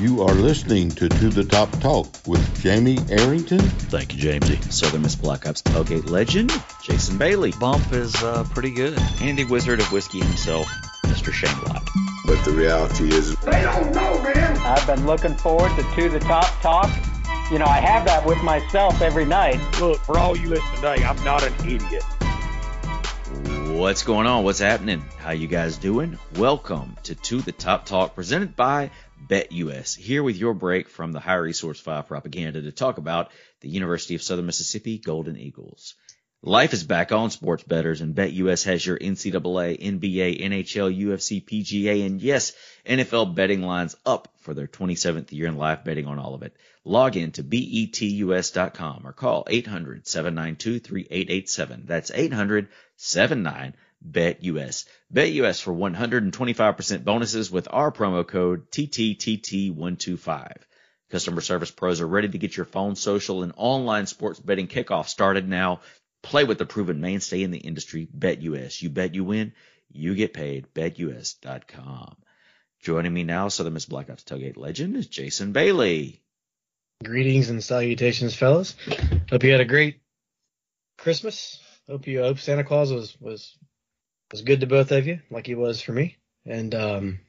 You are listening to To the Top Talk with Jamie Arrington. Thank you, Jamesy. Southern Miss Black Ops tailgate legend, Jason Bailey. Bump is uh, pretty good. Andy Wizard of Whiskey himself, Mr. Shane Lott. But the reality is, They don't know, man. I've been looking forward to To the Top Talk. You know, I have that with myself every night. Look, for all you listen today, I'm not an idiot. What's going on? What's happening? How you guys doing? Welcome to To the Top Talk presented by BetUS. Here with your break from the High Resource 5 propaganda to talk about the University of Southern Mississippi Golden Eagles. Life is back on sports betters and BetUS has your NCAA, NBA, NHL, UFC, PGA, and yes, NFL betting lines up for their 27th year in live betting on all of it. Log in to betus.com or call 800-792-3887. That's 800-79-BET-US. BetUS for 125% bonuses with our promo code TTTT125. Customer service pros are ready to get your phone, social, and online sports betting kickoff started now. Play with the proven mainstay in the industry, BetUS. You bet you win, you get paid. BetUS.com. Joining me now, Southern Miss Black Ops Tailgate legend is Jason Bailey. Greetings and salutations, fellas. Hope you had a great Christmas. Hope you hope Santa Claus was was was good to both of you, like he was for me. And um,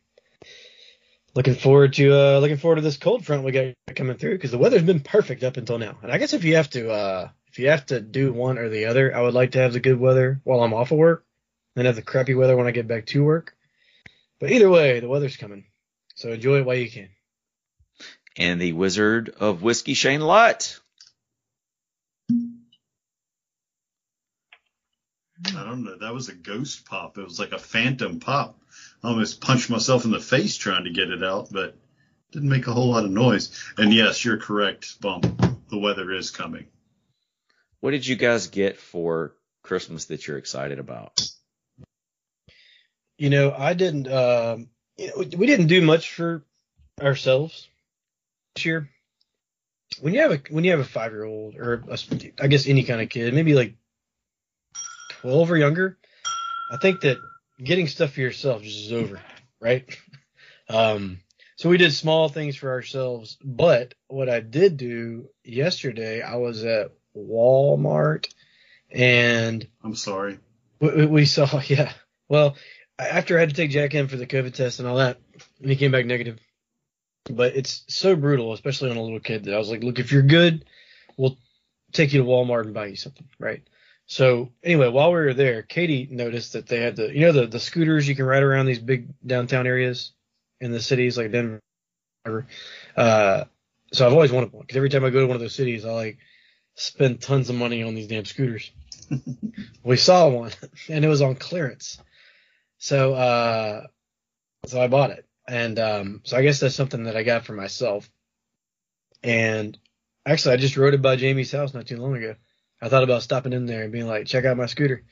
looking forward to uh, looking forward to this cold front we got coming through because the weather's been perfect up until now. And I guess if you have to uh, if you have to do one or the other, I would like to have the good weather while I'm off of work, and have the crappy weather when I get back to work. But either way, the weather's coming, so enjoy it while you can. And the Wizard of Whiskey, Shane Lott. I don't know. That was a ghost pop. It was like a phantom pop. I almost punched myself in the face trying to get it out, but didn't make a whole lot of noise. And yes, you're correct, Bump. The weather is coming. What did you guys get for Christmas that you're excited about? You know, I didn't. Um, you know, we didn't do much for ourselves this year. When you have a when you have a five year old or a, I guess any kind of kid, maybe like twelve or younger, I think that getting stuff for yourself just is over, right? Um, so we did small things for ourselves, but what I did do yesterday, I was at Walmart and I'm sorry. we, we saw, yeah. Well, after I had to take Jack in for the COVID test and all that, and he came back negative. But it's so brutal, especially on a little kid, that I was like, look, if you're good, we'll take you to Walmart and buy you something, right? So anyway, while we were there, Katie noticed that they had the, you know, the, the scooters you can ride around these big downtown areas in the cities like Denver. whatever. Uh, so I've always wanted one because every time I go to one of those cities, I like spend tons of money on these damn scooters. we saw one and it was on clearance. So, uh, so I bought it. And, um, so I guess that's something that I got for myself. And actually, I just rode it by Jamie's house not too long ago. I thought about stopping in there and being like, check out my scooter.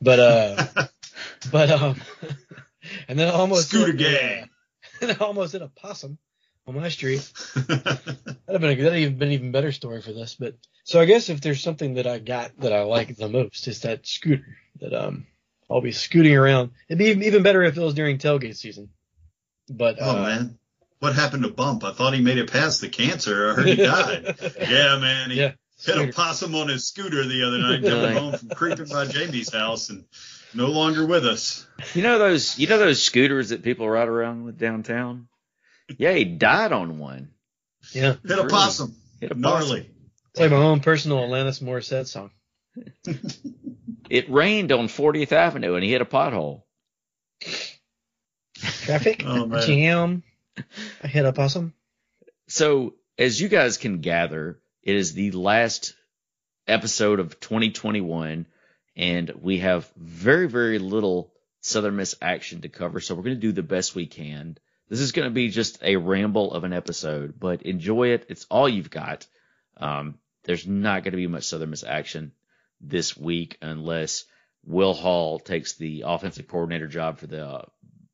But, uh, but, um, and then I almost, Scooter hit, gang. uh, and I almost hit a possum on my street. That'd have been a, that'd have been an even better story for this. But so I guess if there's something that I got that I like the most, is that scooter that um I'll be scooting around. It'd be even better if it was during tailgate season. But oh uh, man. What happened to Bump? I thought he made it past the cancer. I heard he died. yeah, man. He yeah, hit a possum on his scooter the other night coming home from creeping by Jamie's house and no longer with us. You know those you know those scooters that people ride around with downtown? Yeah, he died on one. yeah. Hit a possum. Hit a Gnarly. It's like my own personal Alanis Morissette song. It rained on 40th Avenue and he hit a pothole. Traffic Oh, man. jam. I hit a possum. So, as you guys can gather, it is the last episode of 2021, and we have very, very little Southern Miss action to cover. So, we're going to do the best we can. This is going to be just a ramble of an episode, but enjoy it. It's all you've got. Um, there's not going to be much Southern Miss action this week unless Will Hall takes the offensive coordinator job for the uh,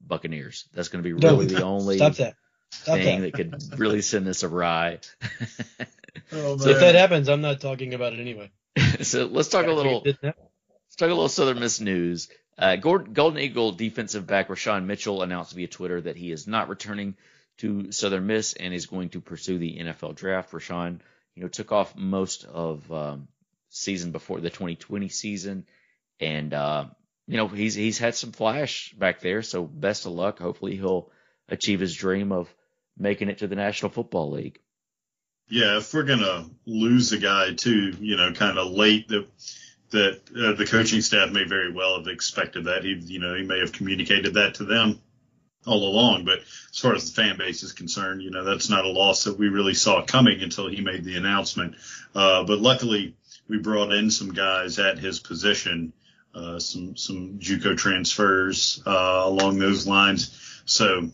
Buccaneers. That's going to be really Don't. the only Stop that. Stop thing that. that could really send this awry. Oh, So if that happens, I'm not talking about it anyway. so let's talk a little. Let's talk a little Southern Miss news. Uh, Gordon, Golden Eagle defensive back Rashawn Mitchell announced via Twitter that he is not returning to Southern Miss and is going to pursue the NFL draft. Rashawn, you know, took off most of um, season before the 2020 season, and uh, you know he's he's had some flash back there. So best of luck. Hopefully he'll achieve his dream of making it to the National Football League. Yeah, if we're gonna lose a guy too, you know, kind of late, that that uh, the coaching staff may very well have expected that. He, you know, he may have communicated that to them all along. But as far as the fan base is concerned, you know, that's not a loss that we really saw coming until he made the announcement. Uh, but luckily, we brought in some guys at his position, uh, some some JUCO transfers uh, along those lines. So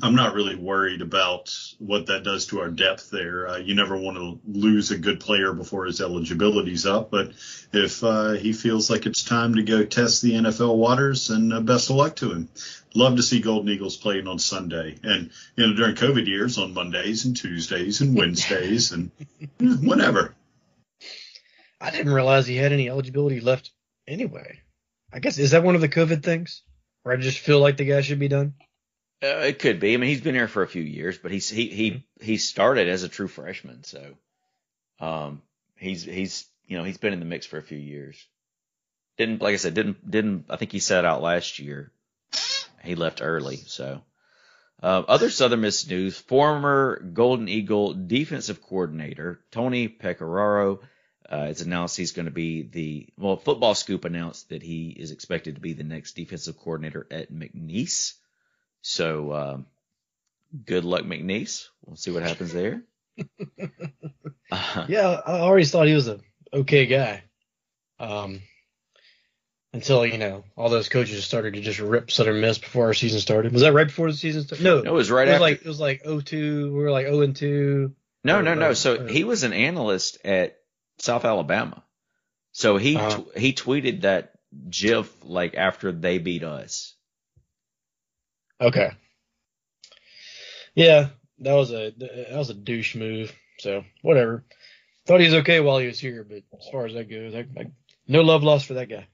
I'm not really worried about what that does to our depth there. Uh, you never want to lose a good player before his eligibility's up, but if uh, he feels like it's time to go test the NFL waters, and uh, best of luck to him. Love to see Golden Eagles playing on Sunday, and you know during COVID years on Mondays and Tuesdays and Wednesdays and whatever. I didn't realize he had any eligibility left anyway. I guess is that one of the COVID things, where I just feel like the guy should be done. Uh, it could be. I mean, he's been here for a few years, but he's he he he started as a true freshman, so um he's he's you know he's been in the mix for a few years. Didn't like I said didn't didn't I think he sat out last year. He left early, so. Uh, other Southern Miss news: former Golden Eagle defensive coordinator Tony Pecoraro uh, it's announced he's going to be the well. Football Scoop announced that he is expected to be the next defensive coordinator at McNeese. So, um, good luck, McNeese. We'll see what happens there. uh, yeah, I always thought he was a okay guy. Um, until you know all those coaches started to just rip Southern Miss before our season started. Was that right before the season started? No, no it was right it was after. Like, it was like 02. We were like 0 and 2. No, no, no. So he was an analyst at South Alabama. So he Uh-huh. t- he tweeted that GIF like after they beat us. Okay. Yeah, that was a that was a douche move. So whatever. Thought he was okay while he was here, but as far as that goes, I, I, no love lost for that guy.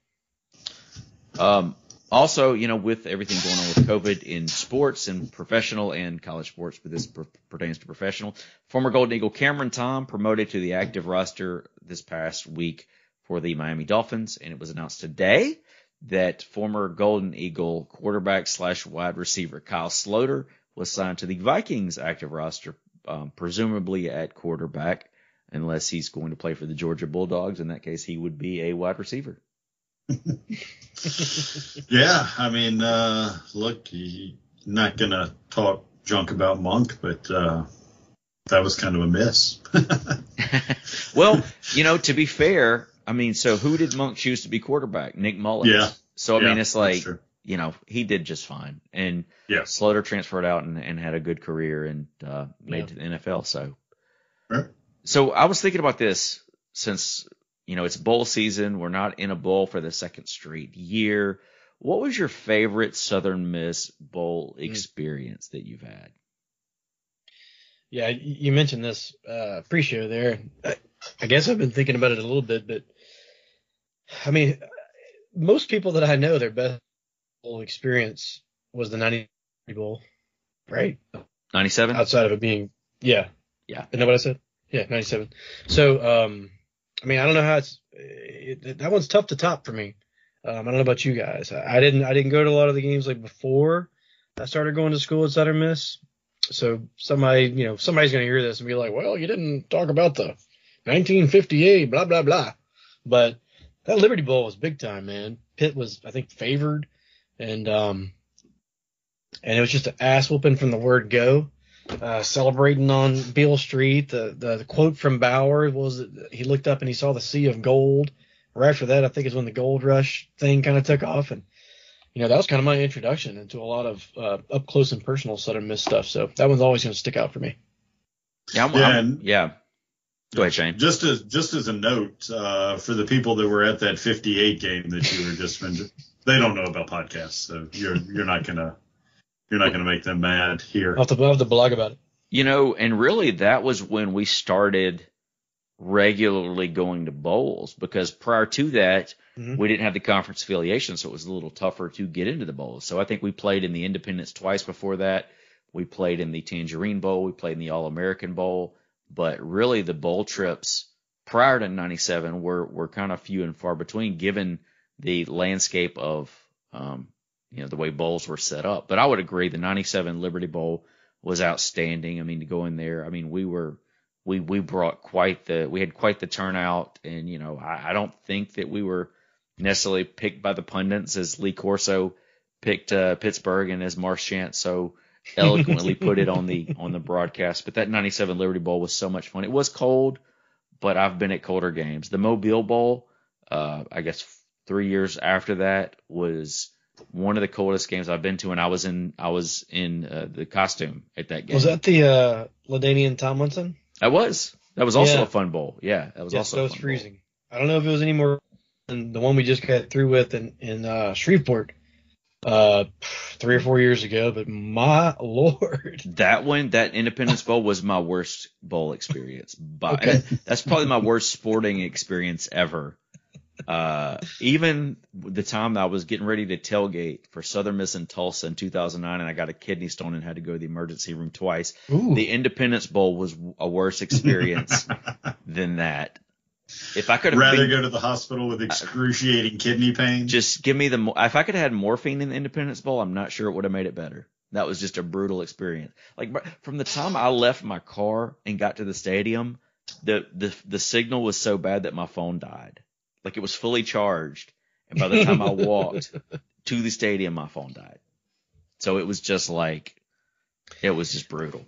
Um, also, you know, with everything going on with COVID in sports and professional and college sports, but this per- pertains to professional, former Golden Eagle Cameron Tom promoted to the active roster this past week for the Miami Dolphins, and it was announced today that former Golden Eagle quarterback slash wide receiver Kyle Sloter was signed to the Vikings active roster, um, presumably at quarterback, unless he's going to play for the Georgia Bulldogs. In that case, he would be a wide receiver. Yeah, I mean, uh, look, you're not gonna talk junk about Monk, but uh, that was kind of a miss. well, you know, to be fair, I mean, so who did Monk choose to be quarterback? Nick Mullens. Yeah. So I Yeah, mean, it's like you know he did just fine, and Yeah. Sloter transferred out and, and had a good career and uh, made Yeah. to the NFL. So, Right. so I was thinking about this since you know it's bowl season. We're not in a bowl for the second straight year. What was your favorite Southern Miss bowl Hmm. experience that you've had? Yeah, you mentioned this uh, pre-show there. I, I guess I've been thinking about it a little bit, but I mean, most people that I know, their best experience was the '90 Bowl, right? Ninety-seven. Outside of it being, yeah, Yeah. Isn't that what I said? Yeah, '97. So, um, I mean, I don't know how it's it, that one's tough to top for me. Um, I don't know about you guys. I, I didn't I didn't go to a lot of the games like before I started going to school at Southern Miss. So somebody, you know, somebody's gonna hear this and be like, "Well, you didn't talk about the 1958, blah blah blah." But that Liberty Bowl was big time, man. Pitt was, I think, favored, and um, and it was just an ass whooping from the word go. Uh, celebrating on Beale Street. The, the the quote from Bower was he looked up and he saw the sea of gold. Right after that, I think is when the gold rush thing kind of took off, and you know that was kind of my introduction into a lot of uh, up close and personal Southern Miss stuff. So that one's always going to stick out for me. Yeah, I'm, Yeah, I'm- yeah. Go ahead, Shane. Just as just as a note uh, for the people that were at that 58 game that you were just mentioning, they don't know about podcasts, so you're you're not gonna you're not gonna make them mad here. I'll have to, I'll have to blog about it. You know, and really that was when we started regularly going to bowls because prior to that, Mhm. we didn't have the conference affiliation, so it was a little tougher to get into the bowls. So I think we played in the independents twice before that. We played in the Tangerine Bowl. We played in the All American Bowl. But really, the bowl trips prior to '97 were were kind of few and far between, given the landscape of um, you know the way bowls were set up. But I would agree, the '97 Liberty Bowl was outstanding. I mean, to go in there, I mean, we were we we brought quite the we had quite the turnout, and you know, I, I don't think that we were necessarily picked by the pundits as Lee Corso picked uh, Pittsburgh and as Marchant so eloquently put it on the on the broadcast. But that '97 Liberty Bowl was so much fun. It was cold, but I've been at colder games. The Mobile Bowl, uh, I guess three years after that was one of the coldest games I've been to, and I was in I was in uh, the costume at that game. Was that the uh, LaDainian Tomlinson? That was. That was also Yeah. a fun bowl. Yeah, that was yes, also. that a was fun bowl. freezing. I don't know if it was any more than the one we just got through with in in uh, Shreveport uh, three or four years ago, but my lord, That one, that Independence Bowl was my worst bowl experience. By, Okay. That's probably my worst sporting experience ever. Uh, even the time that I was getting ready to tailgate for Southern Miss and Tulsa in 2009, and I got a kidney stone and had to go to the emergency room twice. Ooh. The Independence Bowl was a worse experience than that. If I could have Rather been, go to the hospital with excruciating kidney pain. just give me the mo- if I could have had morphine in the Independence Bowl, I'm not sure it would have made it better. That was just a brutal experience. Like from the time I left my car and got to the stadium, the the the signal was so bad that my phone died. Like it was fully charged, and by the time I walked to the stadium, my phone died. So it was just like it was just brutal.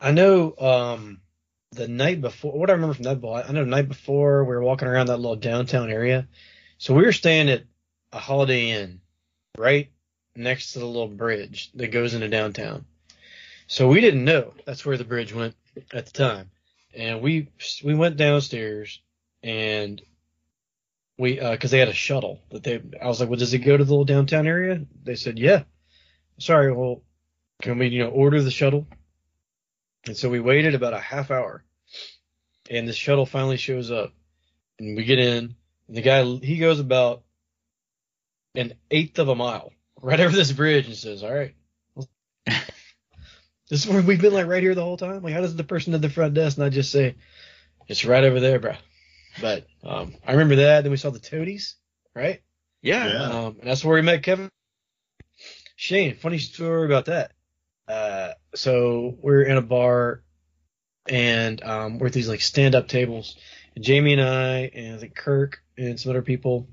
I know um, the night before. What I remember from that ball, I know the night before we were walking around that little downtown area. So we were staying at a Holiday Inn, right next to the little bridge that goes into downtown. So we didn't know that's where the bridge went at the time, and we we went downstairs and we uh, because they had a shuttle that they. I was like, well, does it go to the little downtown area? They said, yeah. Sorry, well, can we you know order the shuttle? And so we waited about a half hour, and the shuttle finally shows up, and we get in. And the guy he goes about an eighth of a mile right over this bridge and says, "All right, this is where we've been like right here the whole time. Like, how does the person at the front desk not just say, it's right over there, bro?" But um, I remember that. Then we saw the Toadies, right? Yeah. Yeah. Um, and that's where we met Kevin. Shane, funny story about that. Uh, so we're in a bar and um, we're at these like stand up tables. And Jamie and I and I think Kirk and some other people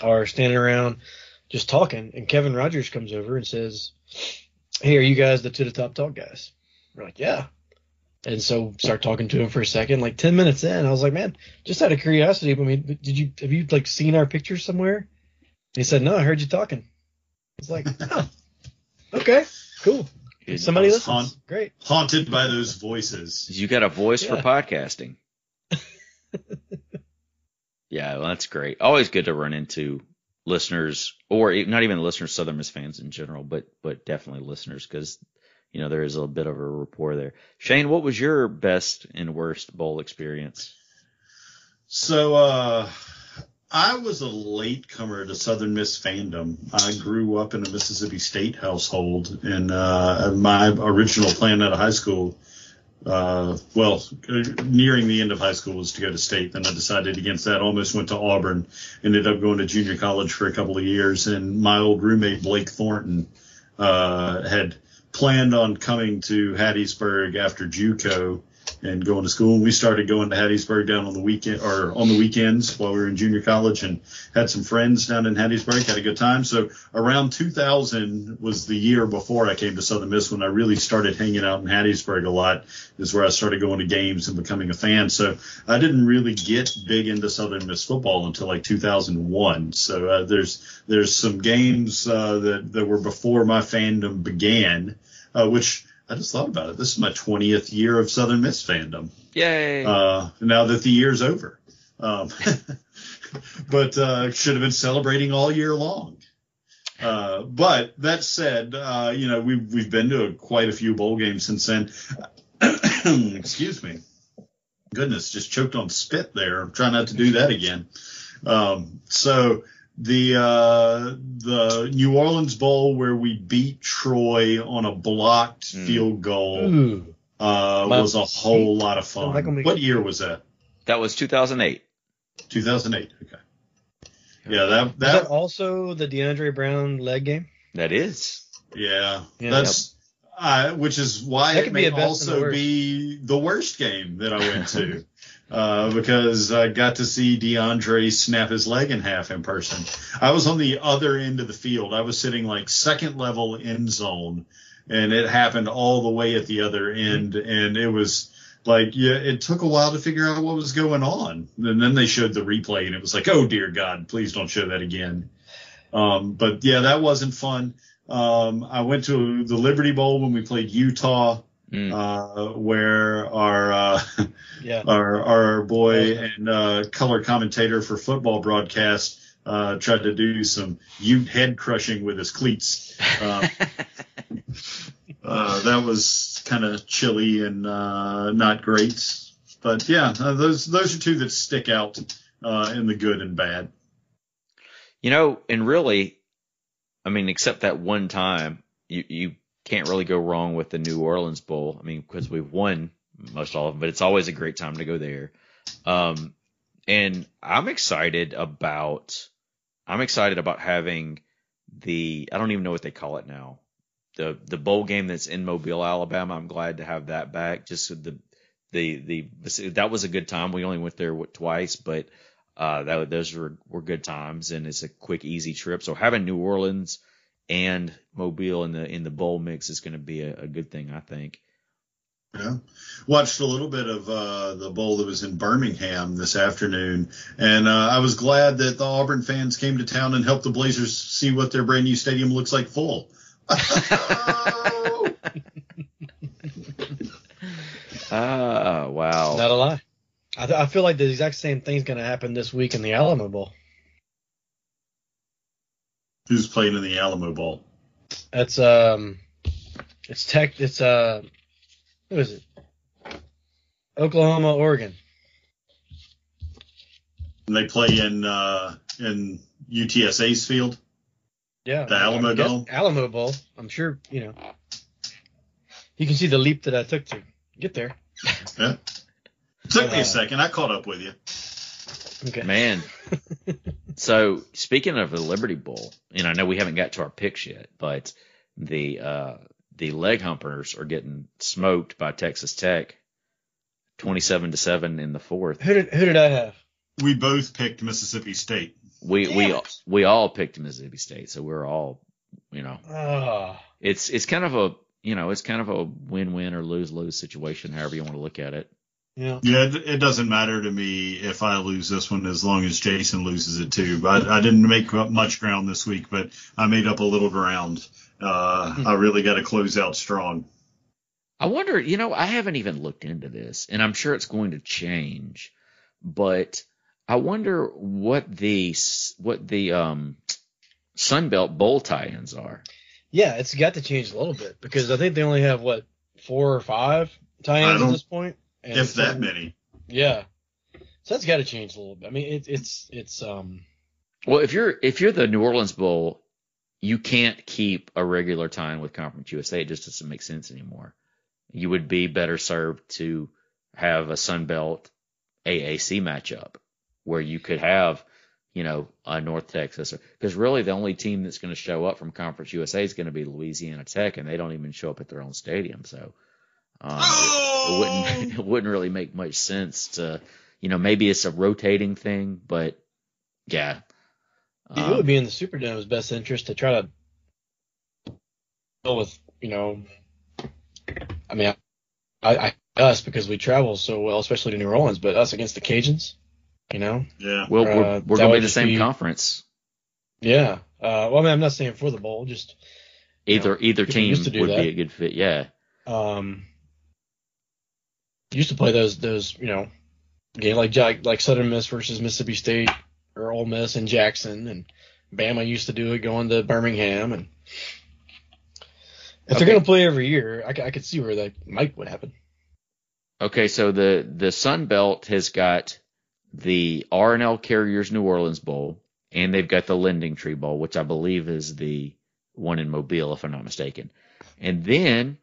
are standing around just talking. And Kevin Rogers comes over and says, Hey, are you guys the to the top talk guys? We're like, Yeah. And so start talking to him for a second. Like ten minutes in, I was like, Man, just out of curiosity, I mean, did you have you like seen our pictures somewhere? He said, No, I heard you talking. It's like, oh, okay, cool. Somebody was listens. haunt- Great. Haunted by those voices. You got a voice for podcasting. yeah, well, that's great. Always good to run into listeners, or not even listeners, Southern Miss fans in general, but but definitely listeners because you know there is a bit of a rapport there. Shane, what was your best and worst bowl experience? So uh, I was a latecomer to Southern Miss fandom. I grew up in a Mississippi State household, and uh, my original plan out of high school, uh, well, nearing the end of high school was to go to state. Then I decided against that. Almost went to Auburn. Ended up going to junior college for a couple of years, and my old roommate Blake Thornton uh, had planned on coming to Hattiesburg after JUCO and going to school. We started going to Hattiesburg down on the weekend or on the weekends while we were in junior college and had some friends down in Hattiesburg, had a good time. So around 2000 was the year before I came to Southern Miss when I really started hanging out in Hattiesburg a lot is where I started going to games and becoming a fan. So I didn't really get big into Southern Miss football until like 2001. So uh, there's, there's some games uh, that, that were before my fandom began, uh, which I just thought about it. This is my 20th year of Southern Miss fandom. Yay! Uh, now that the year's over. Um, but uh, should have been celebrating all year long. Uh, but that said, uh, you know we've we've been to quite a few bowl games since then. Excuse me. Goodness, just choked on spit there. I'm trying not to do that again. Um, so the uh, the New Orleans Bowl where we beat Troy on a blocked Mm. field goal uh, was a whole lot of fun. What year was that? That was 2008. 2008. Okay. Yeah, that that that also the DeAndre Brown leg game? That is. Yeah, Yeah. that's uh, which is why That it could be may a the also be the worst game that I went to uh, because I got to see DeAndre snap his leg in half in person. I was on the other end of the field. I was sitting like second level end zone, and it happened all the way at the other end, and it was. Like yeah, it took a while to figure out what was going on, and then they showed the replay, and it was like, oh dear God, please don't show that again. Um, but yeah, that wasn't fun. Um, I went to the Liberty Bowl when we played Utah, Mm. uh, where our uh, Yeah. our our boy and uh, color commentator for football broadcast uh, tried to do some Ute head crushing with his cleats. Um, uh, that was kind of chilly and uh, not great. But yeah, uh, those those are two that stick out uh, in the good and bad. You know, and really, I mean, except that one time, you you can't really go wrong with the New Orleans Bowl. I mean, because we've won most all of them, but it's always a great time to go there. Um, and I'm excited about I'm excited about having the I don't even know what they call it now. The the bowl game that's in Mobile, Alabama. I'm glad to have that back. Just the the the that was a good time. We only went there twice, but uh, that those were were good times, and it's a quick, easy trip. So having New Orleans and Mobile in the in the bowl mix is going to be a, a good thing, I think. Yeah. Watched a little bit of uh, the bowl that was in Birmingham this afternoon, and uh, I was glad that the Auburn fans came to town and helped the Blazers see what their brand new stadium looks like full. Ah, wow. Not a lie. I, th- I feel like the exact same thing's going to happen this week in the Alamo Bowl. Who's playing in the Alamo Bowl? That's um, it's tech. It's uh, who is it? Oklahoma, Oregon. And they play in uh, in UTSA's field. Yeah, The Alamo I guess- Dome? Alamo Bowl. I'm sure you know. You can see the leap that I took to get there. Yeah. Took me Uh, a second. I caught up with you. Okay. Man. so speaking of the Liberty Bowl, and I know we haven't got to our picks yet, but the uh, the leg humpers are getting smoked by Texas Tech, twenty-seven to seven in the fourth. Who did who did I have? We both picked Mississippi State. We Damn we it. we all picked Mississippi State, so we're all, you know, Oh, it's it's kind of a you know it's kind of a win-win or lose-lose situation, however you want to look at it. Yeah. Yeah, it, it doesn't matter to me if I lose this one as long as Jason loses it too. But I didn't make much ground this week, but I made up a little ground. Uh, I really got to close out strong. I wonder, you know, I haven't even looked into this, and I'm sure it's going to change, but I wonder what the what the um Sunbelt Bowl tie-ins are. Yeah, it's got to change a little bit because I think they only have what four or five tie-ins at this point. And if so- that many. Yeah. So that's got to change a little bit. I mean, it, it's it's um Well, if you're if you're the New Orleans Bowl, you can't keep a regular tie-in with Conference USA. It just doesn't make sense anymore. You would be better served to have a Sun Belt AAC matchup where you could have, you know, a North Texas because really the only team that's going to show up from Conference USA is going to be Louisiana Tech, and they don't even show up at their own stadium. So um, it, it wouldn't it wouldn't really make much sense to, you know, maybe it's a rotating thing, but yeah. it Um, would be in the Superdome's best interest to try to deal with you know. I mean, I, I us because we travel so well, especially to New Orleans, but us against the Cajuns, you know. Yeah. Well, we're, Uh, we're going to would be the same be- conference. Yeah. Uh, well, I mean, I'm not saying for the bowl, just Either either team used to do would that. be a good fit. Yeah. um, used to play those those you know game like Jack like Southern Miss versus Mississippi State or Ole Miss and Jackson and Bama used to do it going to Birmingham and if Okay. they're gonna play every year, I, I could see where that might would happen. Okay, so the the Sun Belt has got the R and L Carriers New Orleans Bowl, and they've got the Lending Tree Bowl, which I believe is the one in Mobile, if I'm not mistaken. And then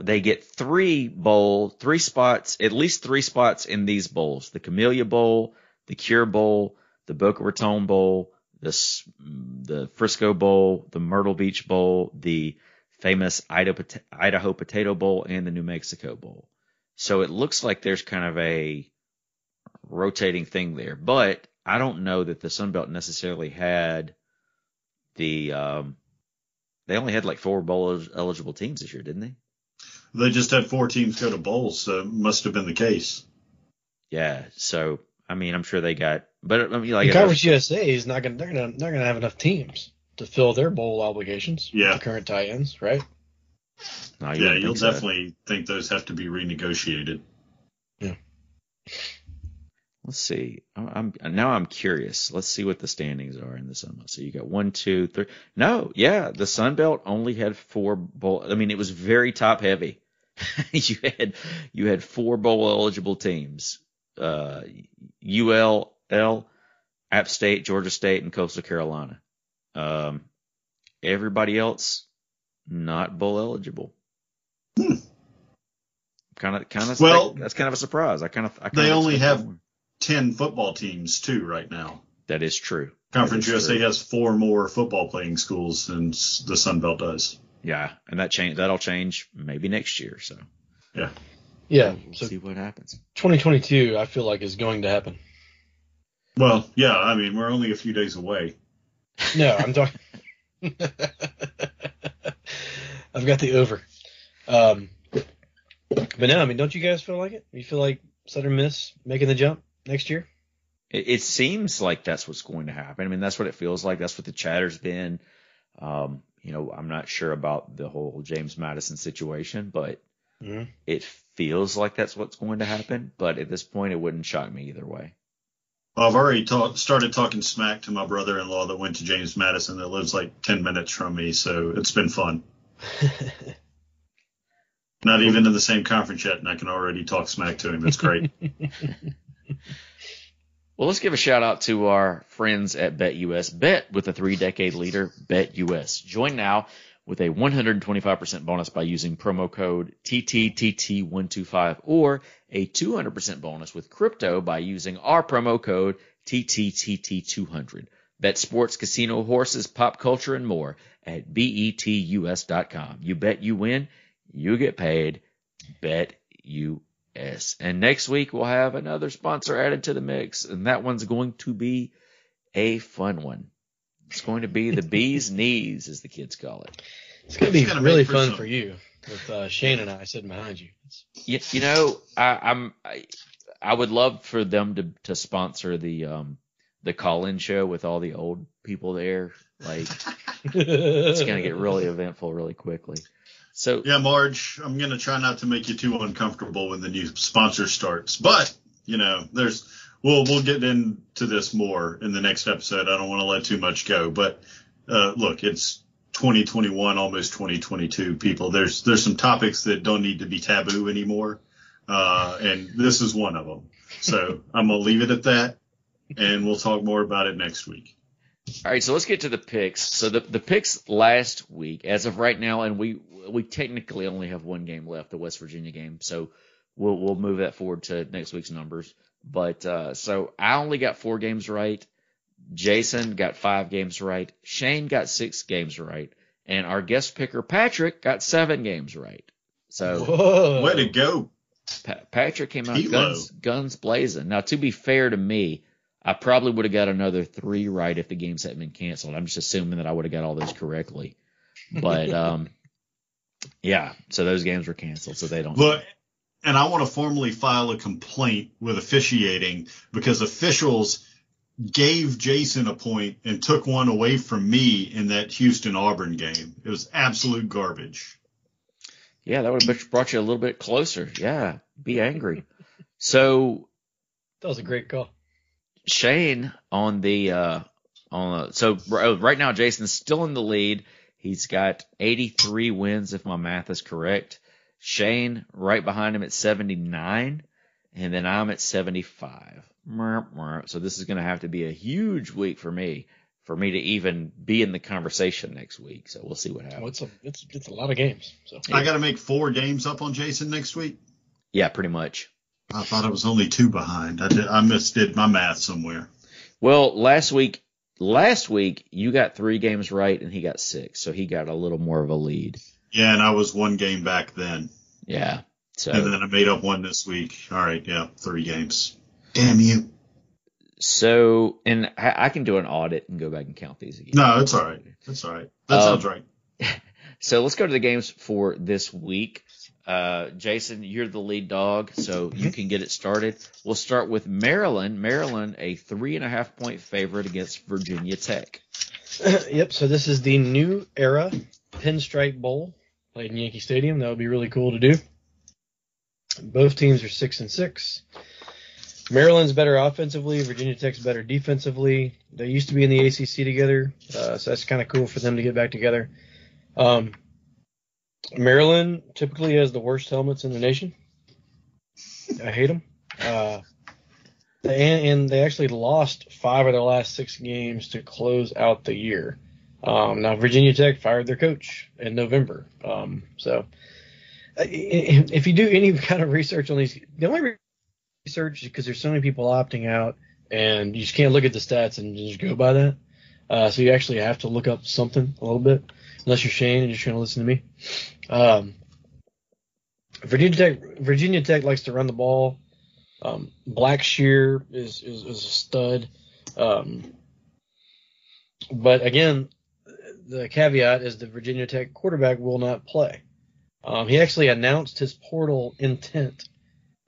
they get three bowl, three spots, at least three spots in these bowls: the Camellia Bowl, the Cure Bowl, the Boca Raton Bowl, the the Frisco Bowl, the Myrtle Beach Bowl, the famous Idaho, Idaho Potato Bowl, and the New Mexico Bowl. So it looks like there's kind of a rotating thing there, but I don't know that the Sun Belt necessarily had the. Um, they only had like four bowl eligible teams this year, didn't they? They just had four teams go to bowls, so it must have been the case. Yeah. So I mean, I'm sure they got, but I mean, like And Conference USA is not gonna they're gonna they're gonna have enough teams to fill their bowl obligations. with Yeah. the current tie-ins, right? no, you yeah, you'll think so. definitely think those have to be renegotiated. Yeah. Let's see. I'm, I'm now I'm curious. Let's see what the standings are in the Sun Belt. So you got one, two, three. No, yeah, the Sun Belt only had four bowl. I mean, it was very top heavy. you had you had four bowl eligible teams. Uh, UL, App State, Georgia State, and Coastal Carolina. Um, everybody else not bowl eligible. Kind of, kind of. Well, that's kind of a surprise. I kind of. I kind they only have-. Ten football teams too right now. That is true. Conference That is USA true. has four more football playing schools than the Sun Belt does. Yeah, and that change that'll change maybe next year. So Yeah. Yeah. we'll So see what happens. 2022, I feel like is going to happen. Well, yeah, I mean, we're only a few days away. No, I'm talking. I've got the over. Um, but no, I mean, don't you guys feel like it? You feel like Southern Miss making the jump next year? It, it seems like that's what's going to happen. I mean, that's what it feels like. That's what the chatter's been. Um, you know, I'm not sure about the whole James Madison situation, but Mhm. it feels like that's what's going to happen. But at this point, it wouldn't shock me either way. Well, I've already ta- started talking smack to my brother-in-law that went to James Madison that lives like 10 minutes from me, so it's been fun. Not even in the same conference yet, and I can already talk smack to him. It's great. Well, let's give a shout out to our friends at BetUS. Bet with a three decade leader, BetUS. Join now with a 125% bonus by using promo code TTTT125 or a 200% bonus with crypto by using our promo code TTTT200. Bet sports, casino, horses, pop culture, and more at betus.com. You bet you win, you get paid. Bet you Yes. And next week we'll have another sponsor added to the mix, and that one's going to be a fun one. It's going to be the bee's knees, as the kids call it. It's going to be gonna really make for fun some- for you with uh, Shane and I sitting behind you. It's, You, you know, I, I'm I, I would love for them to to sponsor the um the call-in show with all the old people there. Like it's going to get really eventful really quickly. So yeah, Marge, I'm to try not to make you too uncomfortable when the new sponsor starts, but you know, there's we'll we'll get into this more in the next episode. I don't want to let too much go, but uh, look, it's 2021, almost 2022. People, there's there's some topics that don't need to be taboo anymore, uh, and this is one of them. So I'm gonna leave it at that, and we'll talk more about it next week. All right, so let's get to the picks. So the the picks last week, as of right now, and we we technically only have one game left, the West Virginia game. So we'll we'll move that forward to next week's numbers. But uh, so I only got four games right. Jason got five games right. Shane got six games right, and our guest picker Patrick got seven games right. So Whoa. Way to go! Pa- Patrick came out Kilo. guns guns blazing. Now, to be fair to me, I probably would have got another three right if the games hadn't been canceled. I'm just assuming that I would have got all those correctly. But um, yeah, so those games were canceled, so they don't. Look, and I want to formally file a complaint with officiating because officials gave Jason a point and took one away from me in that Houston Auburn game. It was absolute garbage. Yeah, that would have brought you a little bit closer. Yeah, be angry. So That was a great call. Shane on the uh on the, so right now Jason's still in the lead. He's got 83 wins if my math is correct. Shane right behind him at 79 and then I'm at 75. So this is going to have to be a huge week for me, for me to even be in the conversation next week. So we'll see what happens. Well, it's a it's it's a lot of games. So I got to make four games up on Jason next week. Yeah, pretty much. I thought I was only two behind. I did, I misdid my math somewhere. Well, last week, last week you got three games right and he got six, so he got a little more of a lead. Yeah, and I was one game back then. Yeah. So And then I made up one this week. All right, yeah, three games. Damn you. so and I, I can do an audit and go back and count these again. No, it's all right. That's all right. That Um, sounds right. So let's go to the games for this week. Uh, Jason, you're the lead dog, so you can get it started. We'll start with Maryland. Maryland, a three and a half point favorite against Virginia Tech. yep. So this is the new era Pinstripe Bowl played in Yankee Stadium. That would be really cool to do. Both teams are six and six. Maryland's better offensively. Virginia Tech's better defensively. They used to be in the ACC together, uh, so that's kind of cool for them to get back together. Um, Maryland typically has the worst helmets in the nation. I hate them. Uh, and, and they actually lost five of their last six games to close out the year. Um, now Virginia Tech fired their coach in November. Um, so if you do any kind of research on these, the only research because there's so many people opting out, and you just can't look at the stats and just go by that. Uh, so you actually have to look up something a little bit, unless you're Shane and you're just trying to listen to me. Um, Virginia Tech, Virginia Tech likes to run the ball. Um, Blackshear is, is, is a stud. Um, but again, the caveat is the Virginia Tech quarterback will not play. Um, he actually announced his portal intent,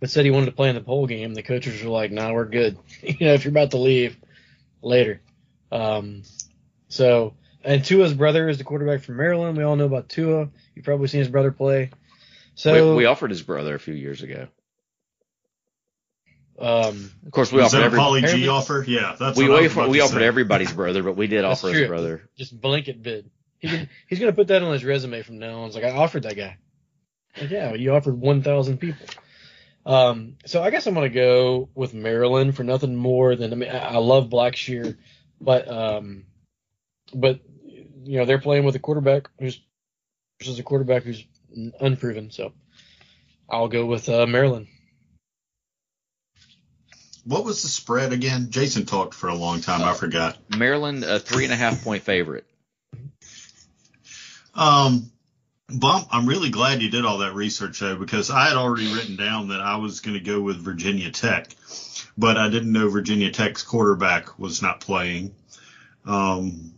but said he wanted to play in the bowl game. The coaches were like, "Nah, we're good. you know, if you're about to leave, later." Um, so, and Tua's brother is the quarterback from Maryland. We all know about Tua. You've probably seen his brother play. So, we, we offered his brother a few years ago. um, Of course, we Is offered that a every, Polly G apparently- offer? Yeah, that's we, what I we, was about we to offered say. everybody's brother, but we did That's offer his brother. just blanket bid. He can, he's going to put that on his resume from now on. It's like I offered that guy. Like, yeah, you offered 1,000 people. Um, so I guess I'm going to go with Maryland for nothing more than I mean I, I love Blackshear, but um, but you know they're playing with a quarterback who's versus a quarterback who's unproven. So I'll go with uh, Maryland. What was the spread again? Jason talked for a long time. I forgot. Maryland, a three and a half point favorite. Um, Bump, I'm really glad you did all that research though, because I had already written down that I was going to go with Virginia Tech, but I didn't know Virginia Tech's quarterback was not playing. Um,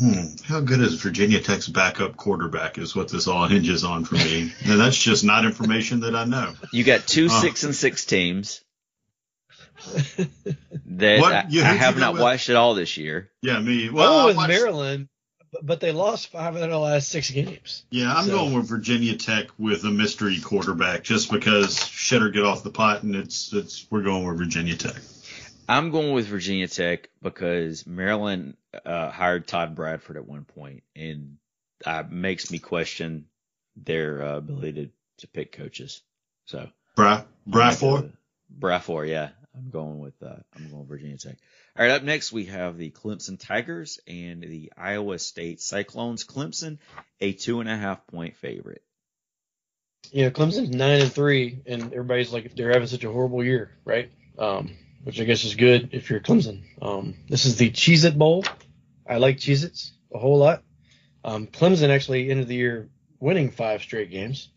hmm, how good is Virginia Tech's backup quarterback is what this all hinges on for me. and that's just not information that I know. You got two Oh. six and six teams that What- I, I have not with? watched it all this year. Yeah, me. Well, Well, I with watched- Maryland, but, but they lost five of their last six games. Yeah, I'm So- going with Virginia Tech with a mystery quarterback just because shit or get off the pot and it's it's we're going with Virginia Tech. I'm going with Virginia Tech because Maryland uh, hired Todd Bradford at one point, and uh, makes me question their uh, ability to, to pick coaches. So Bra I'm gonna go Brafor. with- Brafor, yeah. I'm going with uh, I'm going Virginia Tech. All right, up next we have the Clemson Tigers and the Iowa State Cyclones. Clemson, a two and a half point favorite. Yeah, know, Clemson's nine and three, and everybody's like they're having such a horrible year, right? Um, which I guess is good if you're Clemson. Um, this is the Cheez It Bowl. I like Cheez Its a whole lot. Um, Clemson actually ended the year winning five straight games.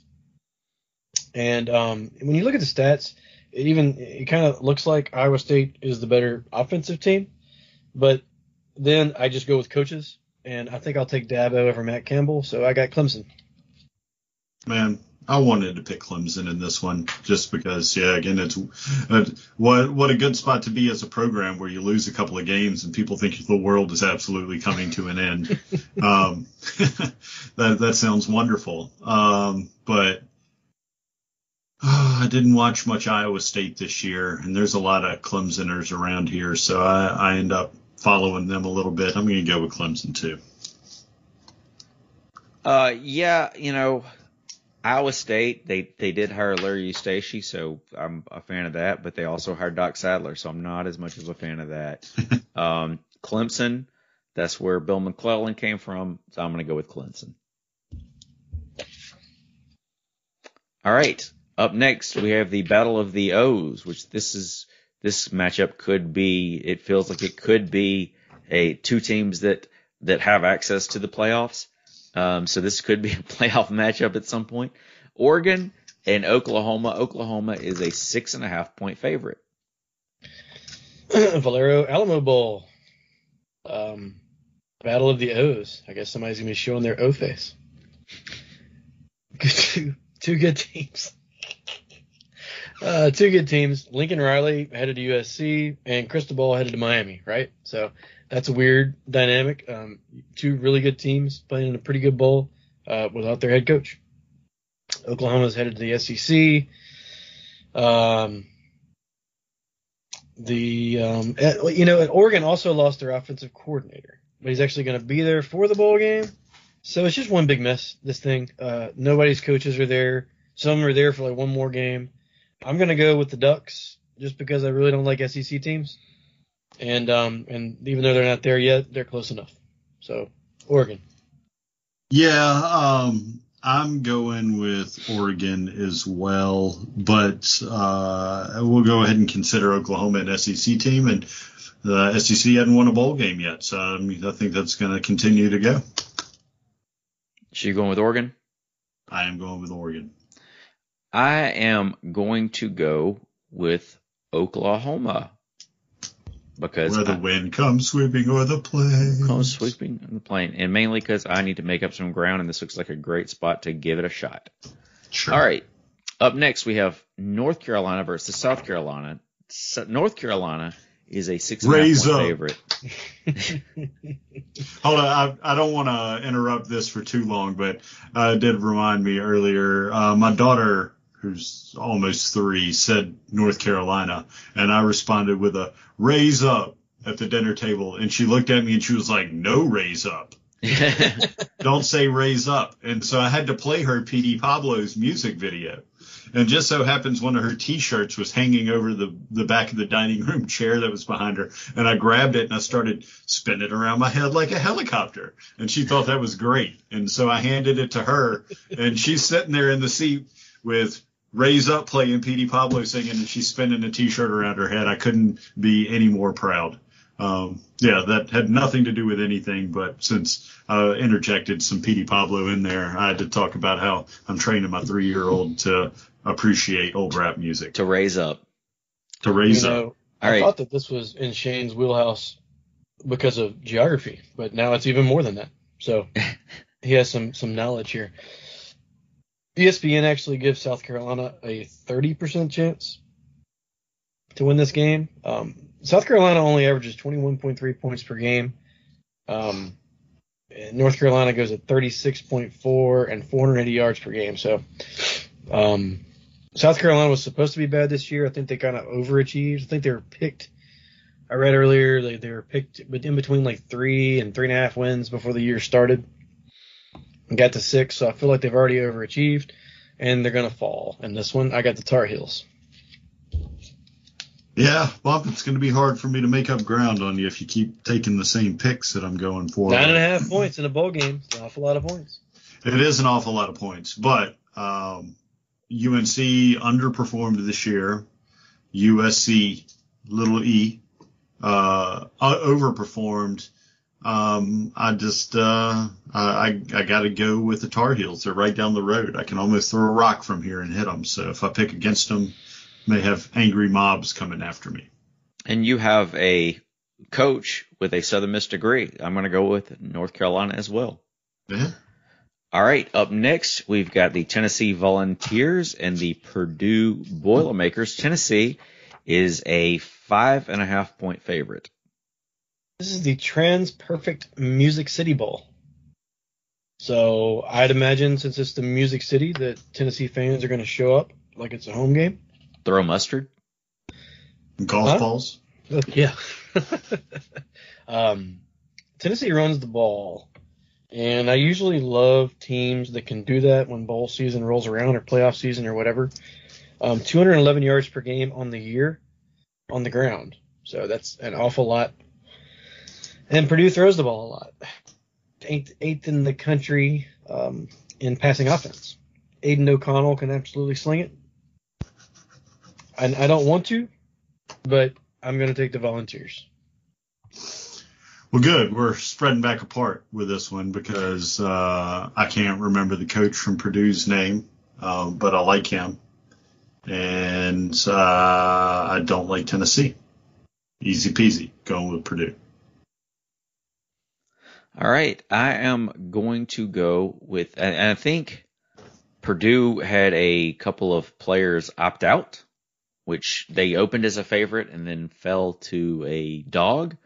And um, when you look at the stats, it even it kind of looks like Iowa State is the better offensive team. But then I just go with coaches, and I think I'll take Dabo over Matt Campbell. So I got Clemson. Man, I wanted to pick Clemson in this one just because, yeah, again, it's uh, what what a good spot to be as a program where you lose a couple of games and people think the world is absolutely coming to an end. um, that that sounds wonderful. Um, but oh, I didn't watch much Iowa State this year, and there's a lot of Clemsoners around here, so I, I end up following them a little bit. I'm going to go with Clemson too. Uh, yeah, you know, Iowa State, they they did hire Larry Eustachy, so I'm a fan of that. But they also hired Doc Sadler, so I'm not as much of a fan of that. um, Clemson, that's where Bill McLellan came from, so I'm going to go with Clemson. All right, up next we have the Battle of the O's, which this is this matchup could be. It feels like it could be a two teams that that have access to the playoffs. Um, so this could be a playoff matchup at some point. Oregon and Oklahoma. Oklahoma is a six and a half point favorite. Valero Alamo Bowl. Um, Battle of the O's. I guess somebody's gonna be showing their O face. two, two good teams. Uh, two good teams. Lincoln Riley headed to USC and Cristobal headed to Miami, right? So that's a weird dynamic. Um, two really good teams playing in a pretty good bowl uh, without their head coach. Oklahoma's headed to the SEC. Um, the um, at, you know, and Oregon also lost their offensive coordinator, but he's actually going to be there for the bowl game. So it's just one big mess. This thing. Uh, nobody's coaches are there. Some are there for like one more game. I'm going to go with the Ducks just because I really don't like SEC teams. And um, and even though they're not there yet, they're close enough. So Oregon. Yeah, um, I'm going with Oregon as well, but uh, we'll go ahead and consider Oklahoma an SEC team, and the SEC hadn't won a bowl game yet, so I, I think that's going to continue to go. So you going with Oregon? I am going with Oregon. I am going to go with Oklahoma because where the I, wind comes sweeping over the plain. Comes sweeping on the plane, and mainly because I need to make up some ground, and this looks like a great spot to give it a shot. Sure. All right. Up next, we have North Carolina versus South Carolina. So North Carolina is a six and a half Raise up. favorite. Hold on, I, I don't want to interrupt this for too long, but uh, it did remind me earlier. Uh, my daughter, who's almost three, said North Carolina, and I responded with a raise up at the dinner table, and she looked at me and she was like, "No, raise up." Don't say raise up. And so I had to play her Petey Pablo's music video. And just so happens one of her t-shirts was hanging over the, the back of the dining room chair that was behind her. And I grabbed it and I started spinning it around my head like a helicopter. And she thought that was great. And so I handed it to her and she's sitting there in the seat with raise up playing Petey Pablo singing and she's spinning a t-shirt around her head. I couldn't be any more proud. Um, yeah, that had nothing to do with anything, but since I interjected some Petey Pablo in there, I had to talk about how I'm training my three year old to appreciate old rap music, to raise up. to raise you up. know, All I right. thought that this was in Shane's wheelhouse because of geography, but now it's even more than that. So he has some some knowledge here. ESPN actually gives South Carolina a 30% chance to win this game. Um, South Carolina only averages 21.3 points per game. Um, and North Carolina goes at 36.4 and 480 yards per game. So, um, South Carolina was supposed to be bad this year. I think they kind of overachieved. I think they were picked. I read earlier they, they were picked in between like three and three and a half wins before the year started and got to six. So I feel like they've already overachieved and they're going to fall. And this one, I got the Tar Heels. Yeah, Bump, it's going to be hard for me to make up ground on you if you keep taking the same picks that I'm going for. Nine and a half points in a bowl game. It's an awful lot of points. It is an awful lot of points, but um, UNC underperformed this year. USC, little e, uh, overperformed. Um, I just, uh, I, I got to go with the Tar Heels. They're right down the road. I can almost throw a rock from here and hit them. So if I pick against them, may have angry mobs coming after me. And you have a coach with a Southern Miss degree. I'm going to go with North Carolina as well. Yeah. All right, up next, we've got the Tennessee Volunteers and the Purdue Boilermakers. Tennessee is a five and a half point favorite. This is the TransPerfect Music City Bowl. So I'd imagine since it's the Music City that Tennessee fans are going to show up like it's a home game. Throw mustard. Golf Huh? balls. Yeah. um, Tennessee runs the ball, And I usually love teams that can do that when bowl season rolls around or playoff season or whatever. Um, 211 yards per game on the year on the ground. So that's an awful lot. And Purdue throws the ball a lot. Eighth, eighth in the country um, in passing offense. Aidan O'Connell can absolutely sling it. I, I don't want to, but I'm going to take the Volunteers. Well, good. We're spreading back apart with this one because uh, I can't remember the coach from Purdue's name, um, but I like him. And uh, I don't like Tennessee. Easy peasy going with Purdue. All right, I am going to go with, and I think Purdue had a couple of players opt out, which they opened as a favorite and then fell to a dog.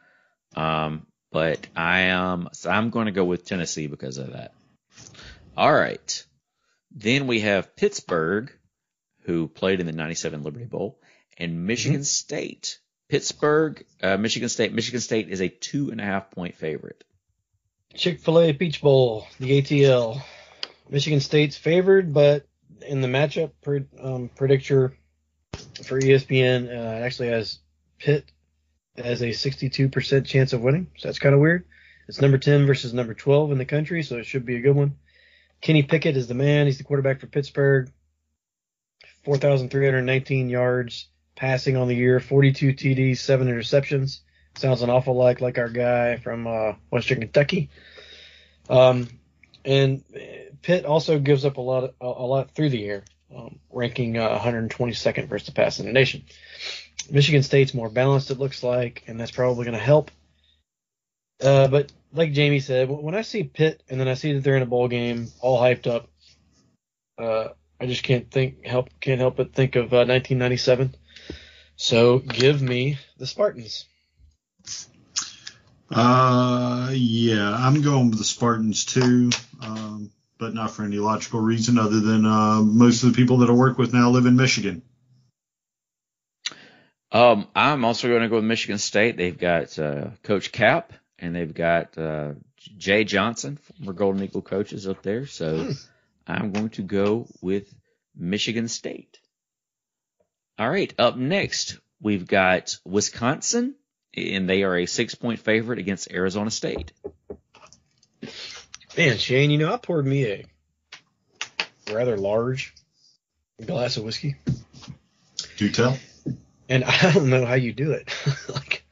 Um, but I am, so I'm going to go with Tennessee because of that. All right, then we have Pittsburgh, who played in the '97 Liberty Bowl, and Michigan mm-hmm. State. Pittsburgh, uh, Michigan State. Michigan State is a two and a half point favorite. Chick fil A Peach Bowl, the ATL. Michigan State's favored, but in the matchup um, predictor for ESPN, uh, it actually has Pitt as a 62% chance of winning. So that's kind of weird. It's number 10 versus number 12 in the country, so it should be a good one. Kenny Pickett is the man. He's the quarterback for Pittsburgh. 4,319 yards passing on the year, 42 TDs, seven interceptions. Sounds an awful lot like our guy from uh, Western Kentucky. Um, and Pitt also gives up a lot, of, a lot through the air, um, ranking uh, 122nd versus the pass in the nation. Michigan State's more balanced, it looks like, and that's probably going to help. Uh, but like Jamie said, when I see Pitt and then I see that they're in a bowl game, all hyped up, uh, I just can't think help can't help but think of uh, 1997. So give me the Spartans. Uh, yeah, I'm going with the Spartans too, um, but not for any logical reason other than uh, most of the people that I work with now live in Michigan. Um, I'm also going to go with Michigan State. They've got uh, Coach Cap and they've got uh, Jay Johnson, former Golden Eagle coaches up there. So hmm. I'm going to go with Michigan State. All right, up next we've got Wisconsin and they are a six point favorite against Arizona State. Man, Shane, you know, I poured me a rather large glass of whiskey. Do you tell. And I don't know how you do it, like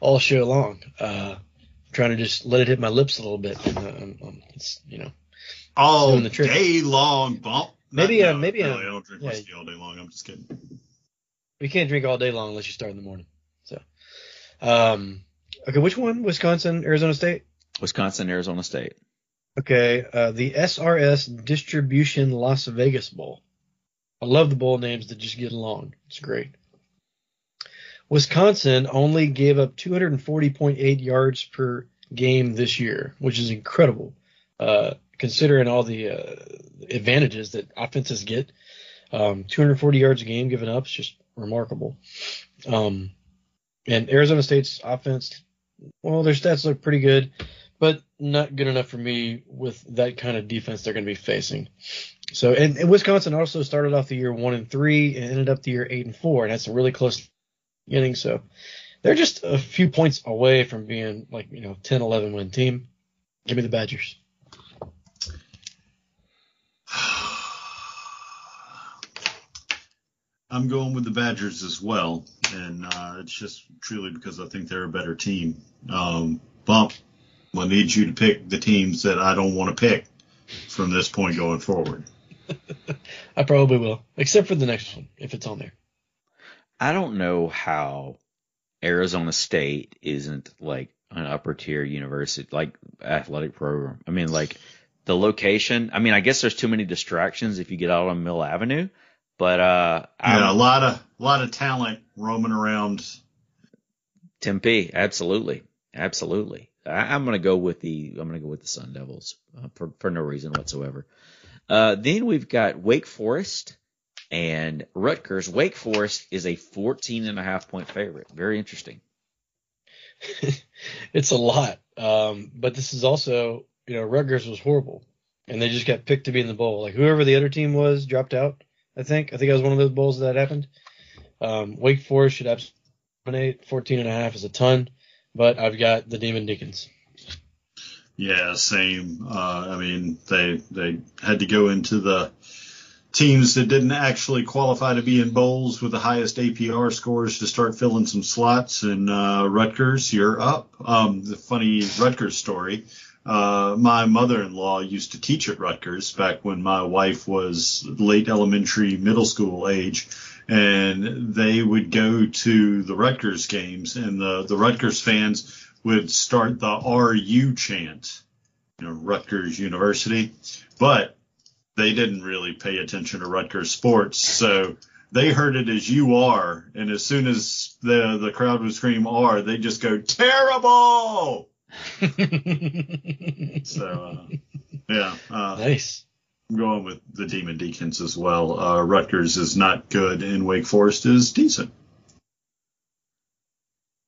all show long. Uh, trying to just let it hit my lips a little bit, and uh, um, it's you know, all the trick. day long. Bump. Maybe, uh, maybe, no, uh, I don't drink yeah, whiskey all day long. I'm just kidding. We can't drink all day long unless you start in the morning. Um, okay, which one? Wisconsin, Arizona State? Wisconsin, Arizona State. Okay, uh, the SRS Distribution Las Vegas Bowl. I love the bowl names that just get along. It's great. Wisconsin only gave up 240.8 yards per game this year, which is incredible, uh, considering all the uh, advantages that offenses get. Um, 240 yards a game given up is just remarkable. Um, and Arizona State's offense, well, their stats look pretty good, but not good enough for me with that kind of defense they're going to be facing. So, and, and, Wisconsin also started off the year one and three and ended up the year eight and four, and that's a really close beginning. So, they're just a few points away from being like you know 10, 11 win team. Give me the Badgers. I'm going with the Badgers as well and uh, it's just truly because I think they're a better team. Um, Bump, I need you to pick the teams that I don't want to pick from this point going forward. I probably will, except for the next one if it's on there. I don't know how Arizona State isn't like an upper tier university, like athletic program. I mean, like the location. I mean, I guess there's too many distractions if you get out on Mill Avenue, but uh, yeah, a lot of a lot of talent roaming around. Tempe, absolutely, absolutely. I, am going to go with the I'm going to go with the Sun Devils uh, for for no reason whatsoever. Uh, then we've got Wake Forest and Rutgers. Wake Forest is a 14 and a half point favorite. Very interesting. it's a lot, um, but this is also you know, Rutgers was horrible, and they just got picked to be in the bowl. Like whoever the other team was dropped out. I think. I think I was one of those bowls that happened. Um, Wake Forest should absolutely dominate. 14 and a half is a ton, but I've got the Demon Deacons. Yeah, same. Uh, I mean, they they had to go into the teams that didn't actually qualify to be in bowls with the highest APR scores to start filling some slots. And uh, Rutgers, you're up. Um, the funny Rutgers story. Uh, my mother-in-law used to teach at Rutgers back when my wife was late elementary, middle school age, and they would go to the Rutgers games, and the the Rutgers fans would start the RU chant, you know, Rutgers University, but they didn't really pay attention to Rutgers sports, so they heard it as you are, and as soon as the the crowd would scream R, they just go terrible. So uh, yeah, uh, nice. I'm going with the Demon Deacons as well. Uh, Rutgers is not good, and Wake Forest is decent.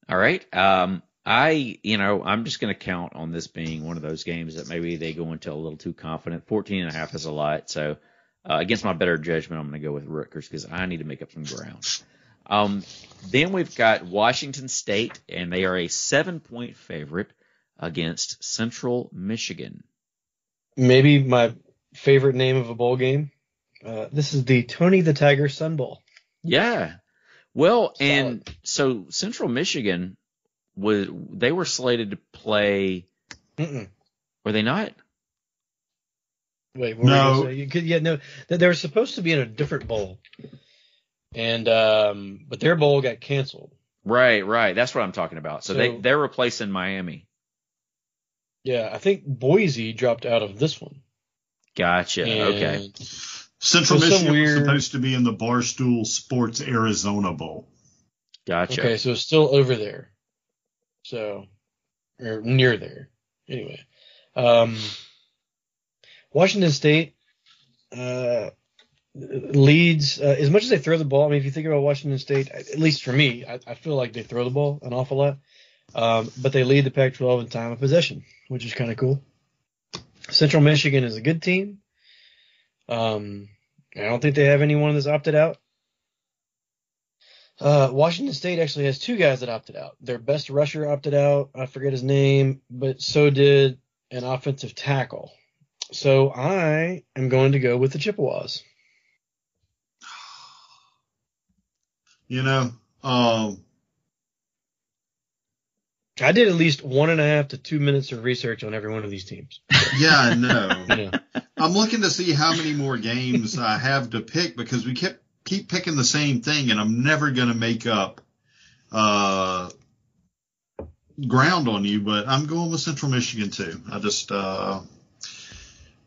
All right. Um, I, you know, I'm just going to count on this being one of those games that maybe they go into a little too confident. 14 and a half is a lot. So, uh, against my better judgment, I'm going to go with Rutgers because I need to make up some ground. Um, then we've got Washington State, and they are a seven point favorite against Central Michigan. Maybe my favorite name of a bowl game. Uh, this is the Tony the Tiger Sun Bowl. Yeah. Well, and so Central Michigan was they were slated to play. Mm-mm. Were they not? Wait, what were No. you? You could, yeah, no, they they were supposed to be in a different bowl, and um, but their bowl got canceled. Right, right. That's what I'm talking about. So, they So- they're replacing Miami. Yeah, I think Boise dropped out of this one. Gotcha. okay. Central So some Michigan was supposed to be in the Barstool Sports Arizona Bowl. Gotcha. Okay, so it's still over there. So, or near there. Anyway, um, Washington State uh, leads uh, as much as they throw the ball. I mean, if you think about Washington State, at least for me, I, I feel like they throw the ball an awful lot. Um, but they lead the Pac-12 in time of possession, which is kind of cool. Central Michigan is a good team. Um, I don't think they have anyone that's opted out. Uh, Washington State actually has two guys that opted out. Their best rusher opted out. I forget his name, but so did an offensive tackle. So I am going to go with the Chippewas. You know, um, I did at least one and a half to two minutes of research on every one of these teams. yeah, I know. Know, I'm looking to see how many more games I have to pick because we kept keep picking the same thing, and I'm never going to make up uh, ground on you. But I'm going with Central Michigan too. I just, uh,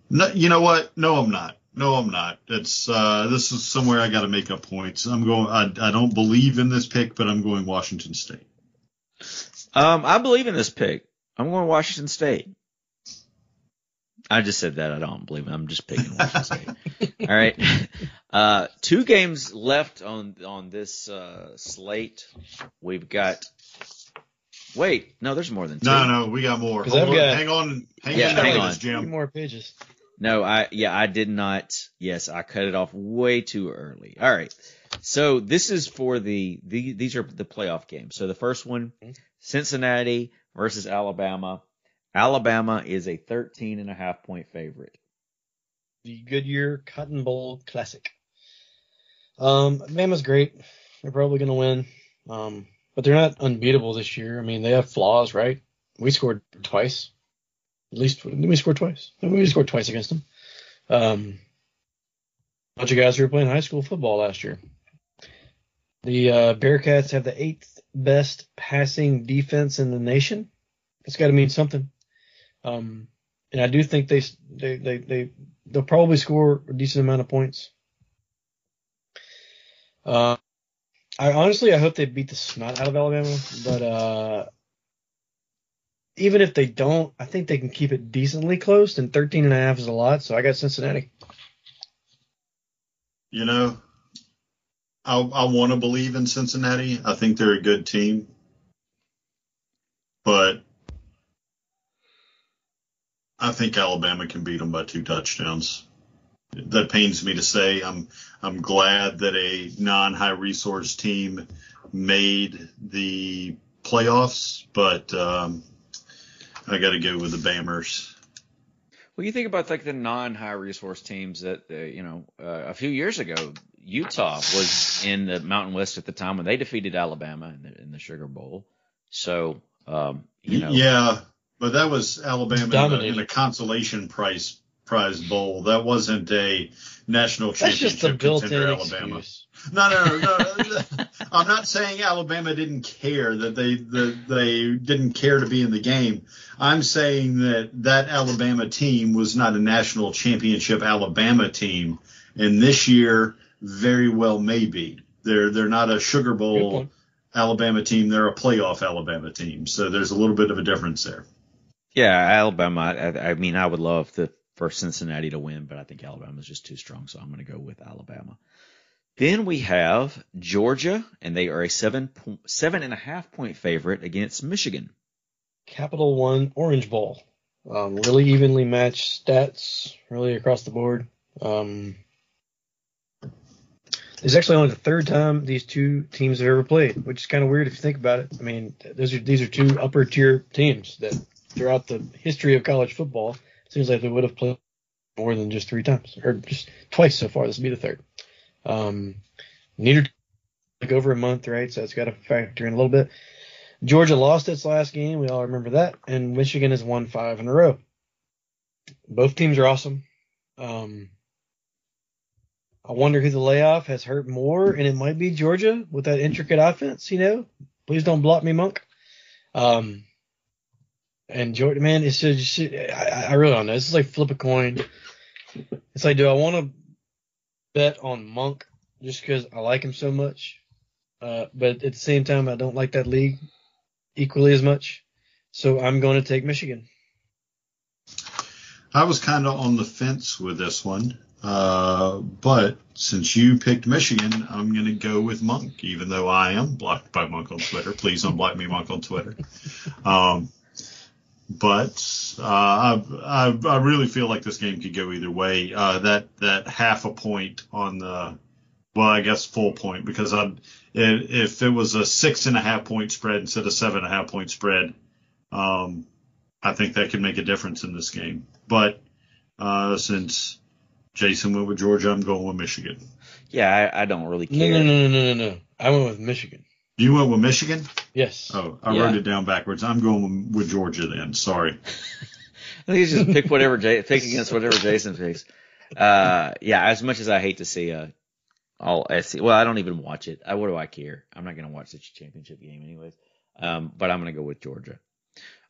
no, you know what? No, I'm not. No, I'm not. It's uh, this is somewhere I got to make up points. I'm going. I, I don't believe in this pick, but I'm going Washington State. Um, I believe in this pick. I'm going Washington State. I just said that. I don't believe it. I'm just picking Washington State. All right. Uh, two games left on on this uh, slate. We've got. Wait, no, there's more than two. No, no, we got more. Hold on, got- hang on, hang Yeah, on, hang on. this, three Jim. more pages. No, I yeah, I did not. Yes, I cut it off way too early. All right. So this is for the, the these are the playoff games. So the first one, Cincinnati versus Alabama. Alabama is a 13 and a half point favorite. The Goodyear Cotton Bowl Classic. Um, Bama's great. They're probably going to win. Um, but they're not unbeatable this year. I mean, they have flaws, right? We scored twice. At least we scored twice. We scored twice against them. Um, bunch of guys who were playing high school football last year. The uh, Bearcats have the eighth best passing defense in the nation. It's got to mean something. Um, and I do think they they they they they'll probably score a decent amount of points. Uh, I honestly I hope they beat the snot out of Alabama, but uh, even if they don't, I think they can keep it decently close. And 13 and a half is a lot, so I got Cincinnati. You know, I I want to believe in Cincinnati. I think they're a good team, but I think Alabama can beat them by two touchdowns. That pains me to say. I'm I'm glad that a non-high resource team made the playoffs, but um, I got to go with the Bammers. Well, you think about like the non-high resource teams that uh, you know uh, a few years ago, Utah was in the Mountain West at the time when they defeated Alabama in the, in the Sugar Bowl. So um, you know, Yeah, but that was Alabama in a, in a consolation prize prize bowl. That wasn't a national That's just championship the built-in contender Alabama. excuse. No, no, no, no. no. I'm not saying Alabama didn't care that they that they didn't care to be in the game. I'm saying that that Alabama team was not a national championship Alabama team, and this year very well may be. They're they're not a Sugar Bowl. Alabama team. They're a playoff Alabama team. So there's a little bit of a difference there. yeah, Alabama. I, I mean, I would love the for Cincinnati to win, but I think Alabama's just too strong, so I'm going to go with Alabama. Then we have Georgia, and they are a seven seven and a half point favorite against Michigan. Capital One Orange Bowl. Um, really evenly matched stats, really across the board. Um, it's actually only the third time these two teams have ever played, which is kind of weird if you think about it. I mean, those are these are two upper tier teams that throughout the history of college football, seems like they would have played more than just three times or just twice so far. This would be the third. Um, neither like over a month, right? So it's got to factor in a little bit. Georgia lost its last game. We all remember that. And Michigan has won five in a row. Both teams are awesome. Um, I wonder who the layoff has hurt more, and it might be Georgia with that intricate offense. You know, please don't block me, Monk. Um, and Georgia, man, it's just I, I really don't know. This is like flip a coin. It's like, do I want to bet on Monk just because I like him so much? Uh, but at the same time, I don't like that league equally as much. So I'm going to take Michigan. I was kind of on the fence with this one, uh, but since you picked Michigan, I'm going to go with Monk, even though I am blocked by Monk on Twitter. Please unblock me, Monk, on Twitter. Um, but uh, I, I, I really feel like this game could go either way. Uh, that that half a point on the, well, I guess full point because I, if it was a six and a half point spread instead of seven and a half point spread, um, I think that could make a difference in this game. But uh, since Jason went with Georgia, I'm going with Michigan. Yeah, I, I don't really care. no, no, no, no, no, no. I went with Michigan. You went with Michigan? Yes. Oh, I Yeah. wrote it down backwards. I'm going with Georgia then. Sorry. I think you just pick whatever Jay, pick against whatever Jason picks. Uh, yeah, as much as I hate to see a all SC, well, I don't even watch it. I, what do I care? I'm not going to watch such a championship game anyways. Um, but I'm going to go with Georgia.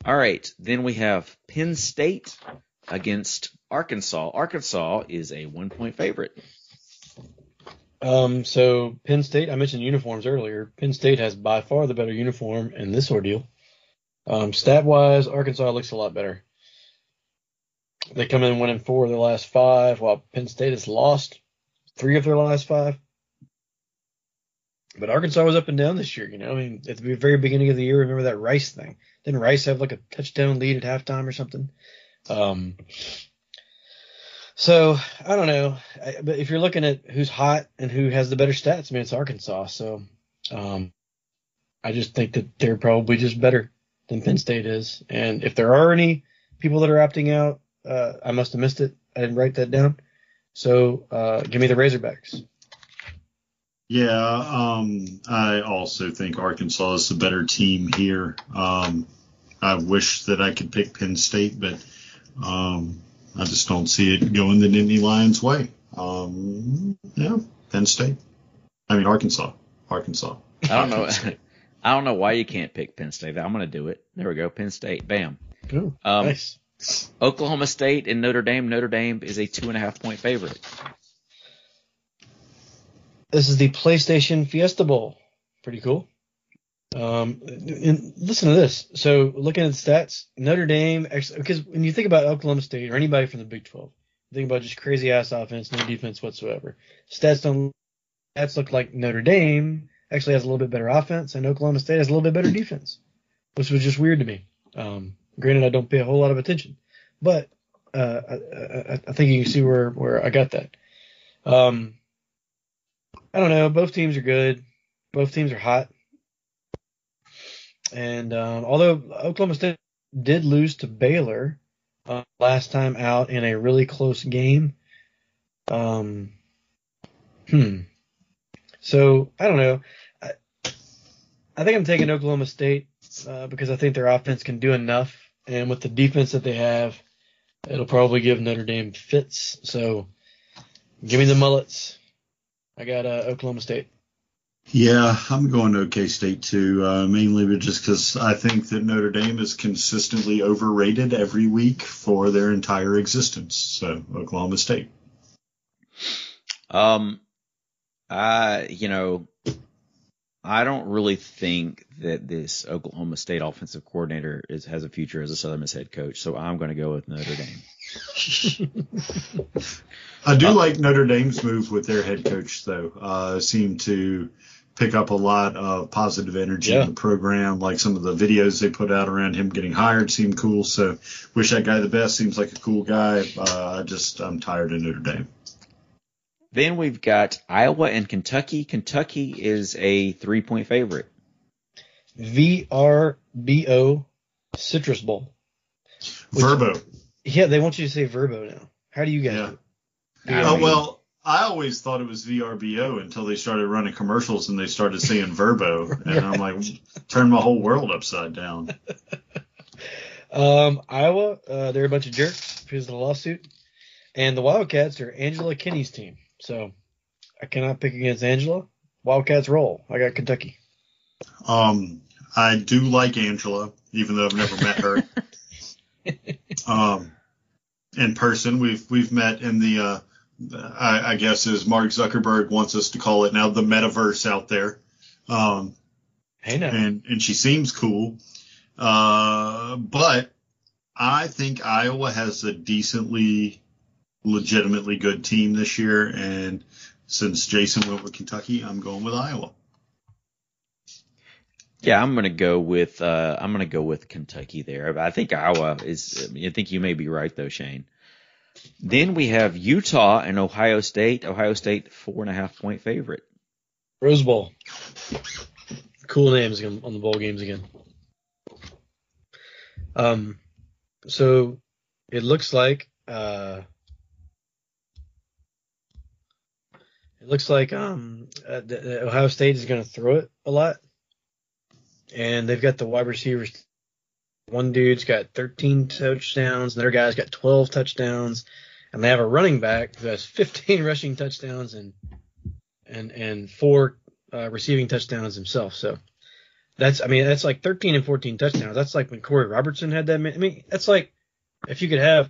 All right, then we have Penn State against Arkansas. Arkansas is a one point favorite. Um, so Penn State, I mentioned uniforms earlier. Penn State has by far the better uniform in this ordeal. Um, stat wise, Arkansas looks a lot better. They come in winning four of their last five, while Penn State has lost three of their last five. But Arkansas was up and down this year, you know. I mean, at the very beginning of the year, remember that Rice thing? Didn't Rice have like a touchdown lead at halftime or something? Um, so I don't know, I, but if you're looking at who's hot and who has the better stats, I mean it's Arkansas. So um, I just think that they're probably just better than Penn State is. And if there are any people that are opting out, uh, I must have missed it. I didn't write that down. So uh, give me the Razorbacks. Yeah, um, I also think Arkansas is the better team here. Um, I wish that I could pick Penn State, but um, I just don't see it going the Nittany Lions way. Um, yeah, Penn State. I mean Arkansas. Arkansas. I don't know. I don't know why you can't pick Penn State. I'm going to do it. There we go. Penn State. Bam. Ooh, Um, nice. Oklahoma State and Notre Dame. Notre Dame is a two and a half point favorite. This is the PlayStation Fiesta Bowl. Pretty cool. Um, and listen to this. So looking at the stats, Notre Dame, because when you think about Oklahoma State or anybody from the Big 12, you think about just crazy ass offense, no defense whatsoever. Stats don't, stats look like Notre Dame actually has a little bit better offense and Oklahoma State has a little bit better defense, which was just weird to me. Um, granted, I don't pay a whole lot of attention, but Uh, I, I, I think you can see where where I got that. Um, I don't know. Both teams are good. Both teams are hot. And um, although Oklahoma State did lose to Baylor uh, last time out in a really close game, um, hmm. So I don't know. I, I think I'm taking Oklahoma State uh, because I think their offense can do enough, and with the defense that they have, it'll probably give Notre Dame fits. So give me the mullets. I got uh, Oklahoma State. Yeah, I'm going to OK State too, uh, mainly just because I think that Notre Dame is consistently overrated every week for their entire existence. So Oklahoma State. Um, I, you know, I don't really think that this Oklahoma State offensive coordinator is has a future as a Southern Miss head coach. So I'm going to go with Notre Dame. I do like Notre Dame's move with their head coach, though. Uh, seem to pick up a lot of positive energy Yeah. in the program. Like some of the videos they put out around him getting hired seem cool. So wish that guy the best. Seems like a cool guy. Uh, I just I'm tired of Notre Dame. Then we've got Iowa and Kentucky. Kentucky is a three point favorite. VRBO Citrus Bowl. Which- Verbo. Yeah, they want you to say Verbo now. How do you guys? Yeah. do it? I Oh mean- well, I always thought it was VRBO until they started running commercials and they started saying Verbo, and I'm like, turned my whole world upside down. Um, Iowa, uh, they're a bunch of jerks because of the lawsuit, and the Wildcats are Angela Kinney's team. So I cannot pick against Angela. Wildcats roll. I got Kentucky. Um, I do like Angela, even though I've never met her. um, in person, we've we've met in the, uh, I, I guess as Mark Zuckerberg wants us to call it now, the metaverse out there. Um, Hey now. and and she seems cool. Uh, but I think Iowa has a decently, legitimately good team this year, and since Jason went with Kentucky, I'm going with Iowa. Yeah, I'm gonna go with uh, I'm gonna go with Kentucky there. I think Iowa is. I think you may be right though, Shane. Then we have Utah and Ohio State. Ohio State four and a half point favorite. Rose Bowl. Cool names on the bowl games again. Um, so it looks like uh, it looks like um uh, the, the Ohio State is going to throw it a lot, and they've got the wide receivers. One dude's got 13 touchdowns, another guy's got 12 touchdowns, and they have a running back who has 15 rushing touchdowns and and and four uh, receiving touchdowns himself. So that's I mean that's like 13 and 14 touchdowns. That's like when Corey Robertson had that. I mean that's like if you could have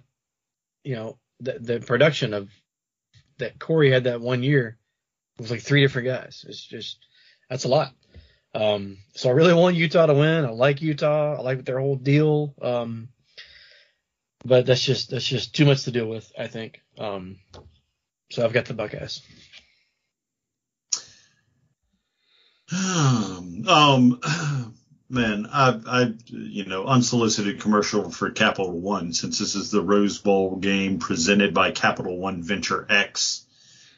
you know the the production of that Corey had that one year with like three different guys. It's just that's a lot. Um, so I really want Utah to win. I like Utah. I like their whole deal. Um, but that's just that's just too much to deal with. I think. Um, so I've got the Buckeyes. um, man, I, I, you know, unsolicited commercial for Capital One since this is the Rose Bowl game presented by Capital One Venture X.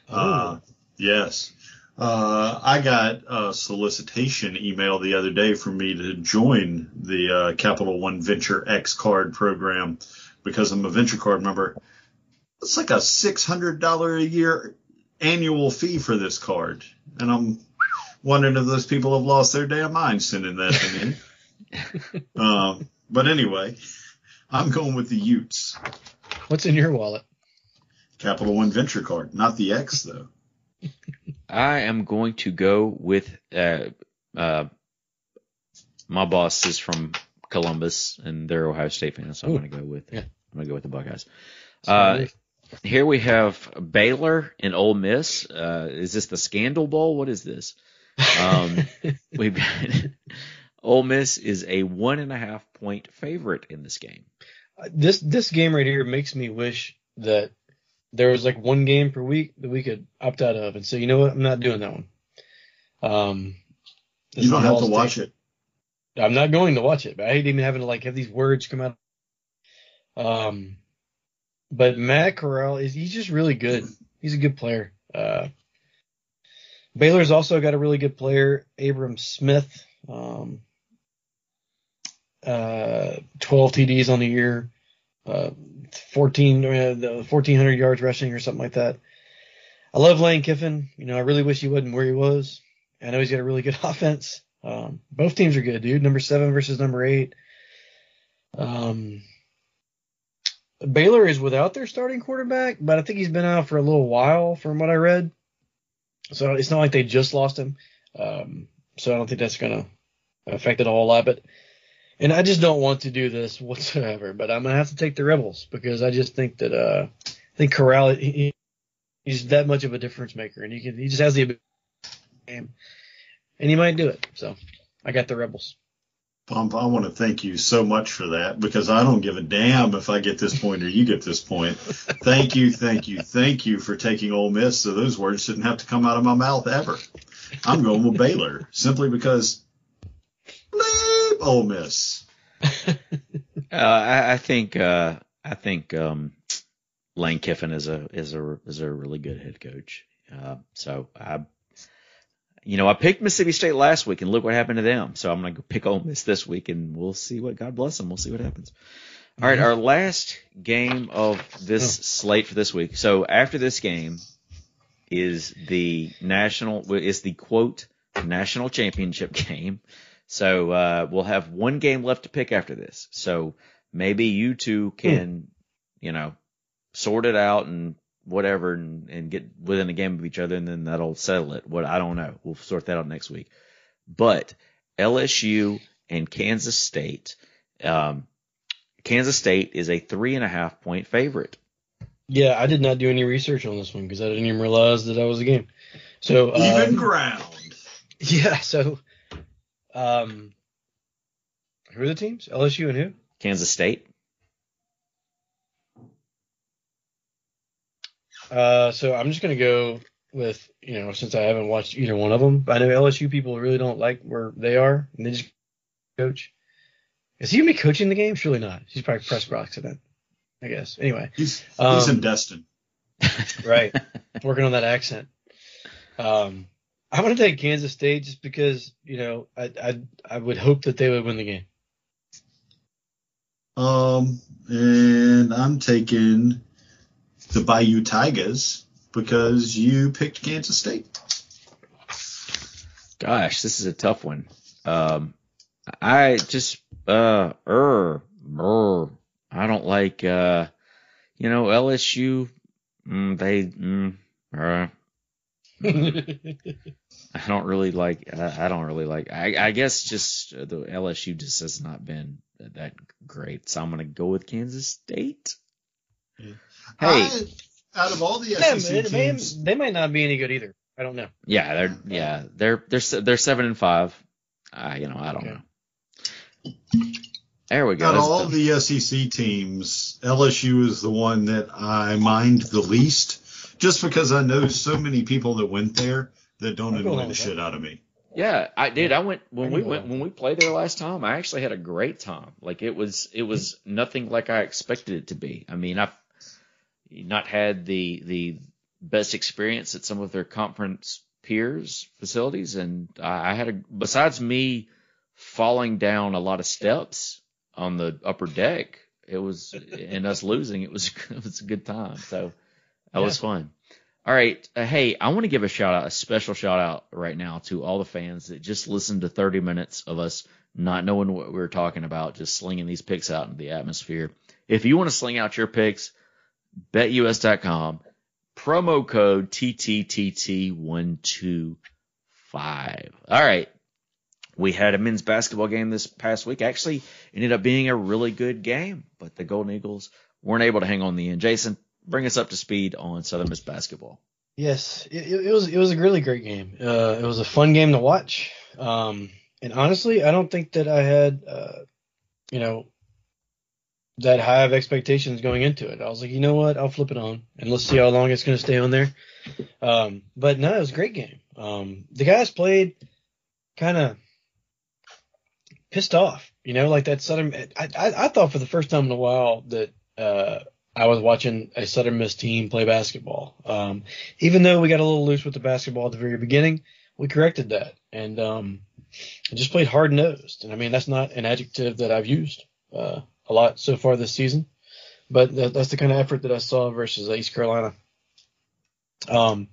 Uh, yes. Uh, I got a solicitation email the other day for me to join the uh, Capital One Venture X card program because I'm a venture card member. It's like a six hundred dollar a year annual fee for this card, and I'm wondering if those people have lost their damn minds sending that to me. um, but anyway, I'm going with the Utes. What's in your wallet? Capital One Venture card, not the X though. I am going to go with uh, uh, my boss is from Columbus and they're Ohio State fans, so I'm going to go with Yeah. I'm going to go with the Buckeyes. Uh, here we have Baylor and Ole Miss. Uh, is this the Scandal Bowl? What is this? Um, we've got Ole Miss is a one and a half point favorite in this game. this this game right here makes me wish that there was like one game per week that we could opt out of and say, you know what, I'm not doing that one. Um, You don't have to watch it. I'm not going to watch it, but I hate even having to like have these words come out. Um, but Matt Corral is he's just really good. He's a good player. Uh, Baylor's also got a really good player, Abram Smith. Um, uh, 12 TDs on the year, uh, 14, uh, 1400 yards rushing or something like that. I love Lane Kiffin. You know, I really wish he wasn't where he was. I know he's got a really good offense. Um, both teams are good, dude. Number seven versus number eight. Um, Baylor is without their starting quarterback, but I think he's been out for a little while from what I read. So it's not like they just lost him. Um, so I don't think that's going to affect it a whole lot. But and I just don't want to do this whatsoever. But I'm gonna have to take the Rebels because I just think that uh, I think Corral he, he's that much of a difference maker, and he can he just has the ability and he might do it. So I got the Rebels. Bump, I want to thank you so much for that because I don't give a damn if I get this point or you get this point. thank you, thank you, thank you for taking Ole Miss so those words shouldn't have to come out of my mouth ever. I'm going with Baylor simply because bleep Ole Miss. Uh, I, I think uh, I think um, Lane Kiffin is a is a is a really good head coach. Uh, so I, you know, I picked Mississippi State last week, and look what happened to them. So I'm gonna go pick Ole Miss this week, and we'll see what God bless them. We'll see what happens. All right, our last game of this slate for this week. So after this game is the national is the quote national championship game. So uh, we'll have one game left to pick after this. So maybe you two can, you know, sort it out and whatever and, and get within a game of each other and then that'll settle it. What I don't know. We'll sort that out next week. But LSU and Kansas State, um, Kansas State is a three and a half point favorite. Yeah, I did not do any research on this one because I didn't even realize that that was a game. So Even um, ground. yeah, so um, who are the teams? LSU and who? Kansas State. Uh, so I'm just gonna go with you know since I haven't watched either one of them. I know LSU people really don't like where they are, and they just coach. Is he gonna be coaching the game? Surely not. He's probably press box then. I guess. Anyway, He's, he's Um, in Destin. right, working on that accent. Um, I'm gonna take Kansas State just because you know I I I would hope that they would win the game. Um, and I'm taking the Bayou Tigers because you picked Kansas State. Gosh, this is a tough one. Um, I just uh er, er I don't like uh you know LSU. Mm, they mm, uh, I don't really like. I, I don't really like. I, I guess just uh, the LSU just has not been that great. So I'm gonna go with Kansas State. Hey, I- out of all the Yeah, SEC they, they- teams, they might not be any good either. I don't know. yeah, they're yeah they're they're they're seven and five. Uh, you know I don't Okay. know. There we go. out of all the- the SEC teams, LSU is the one that I mind the least, just because I know so many people that went there that don't I'll annoy the with shit out of me. Yeah, I did. I went when I we went when we played there last time. I actually had a great time. Like it was it was nothing like I expected it to be. I mean, I've not had the the best experience at some of their conference peers facilities, and I, I had a besides me falling down a lot of steps on the upper deck. It was and us losing. It was it was a good time. So that was fun. All right. Uh, hey, I want to give a shout out, a special shout out right now to all the fans that just listened to 30 minutes of us not knowing what we were talking about, just slinging these picks out into the atmosphere. If you want to sling out your picks, betus.com, promo code TTTT125. All right. We had a men's basketball game this past week. Actually, ended up being a really good game, but the Golden Eagles weren't able to hang on the end. Jason, bring us up to speed on Southern Miss basketball. Yes, it, it was it was a really great game. Uh, it was a fun game to watch. Um, and honestly, I don't think that I had, uh, you know, that high of expectations going into it. I was like, you know what, I'll flip it on and let's see how long it's going to stay on there. Um, but no, it was a great game. Um, the guys played kind of pissed off, you know, like that Southern. I, I I thought for the first time in a while that uh, I was watching a Southern Miss team play basketball. Um, even though we got a little loose with the basketball at the very beginning, we corrected that and um, just played hard nosed. And I mean, that's not an adjective that I've used uh, a lot so far this season, but that, that's the kind of effort that I saw versus East Carolina. Um,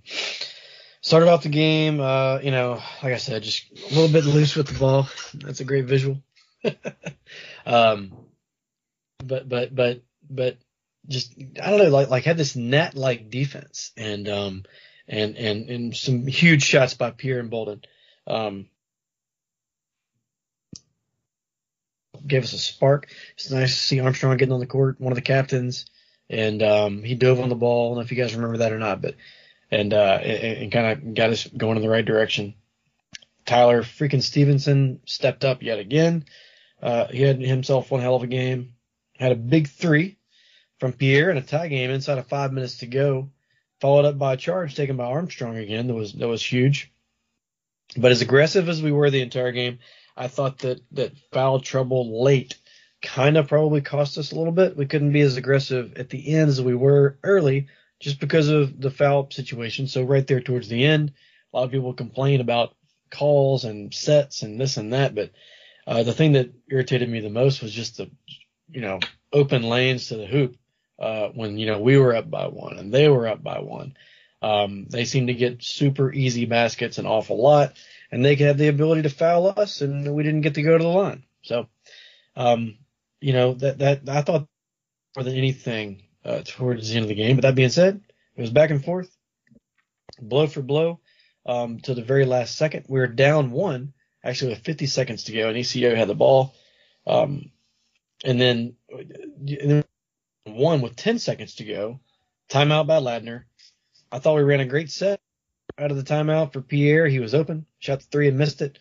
started off the game, uh, you know, like I said, just a little bit loose with the ball. That's a great visual. um, but but but but just I don't know, like like had this net like defense and um and and and some huge shots by Pierre and Bolden. Um, gave us a spark. It's nice to see Armstrong getting on the court, one of the captains, and um, he dove on the ball. I don't know if you guys remember that or not, but and uh, and, and kind of got us going in the right direction. Tyler freaking Stevenson stepped up yet again. Uh, he had himself one hell of a game. Had a big three from Pierre in a tie game inside of five minutes to go, followed up by a charge taken by Armstrong again. That was that was huge. But as aggressive as we were the entire game, I thought that that foul trouble late kind of probably cost us a little bit. We couldn't be as aggressive at the end as we were early just because of the foul situation. So right there towards the end, a lot of people complain about calls and sets and this and that, but uh, the thing that irritated me the most was just the, you know, open lanes to the hoop uh, when you know we were up by one and they were up by one. Um, they seemed to get super easy baskets an awful lot, and they could have the ability to foul us, and we didn't get to go to the line. So, um, you know that that I thought more than anything uh, towards the end of the game. But that being said, it was back and forth, blow for blow, um, to the very last second. We were down one, actually with 50 seconds to go, and ECU had the ball, um, and then, and then one with 10 seconds to go. Timeout by Ladner. I thought we ran a great set out of the timeout for Pierre. He was open, shot the three and missed it.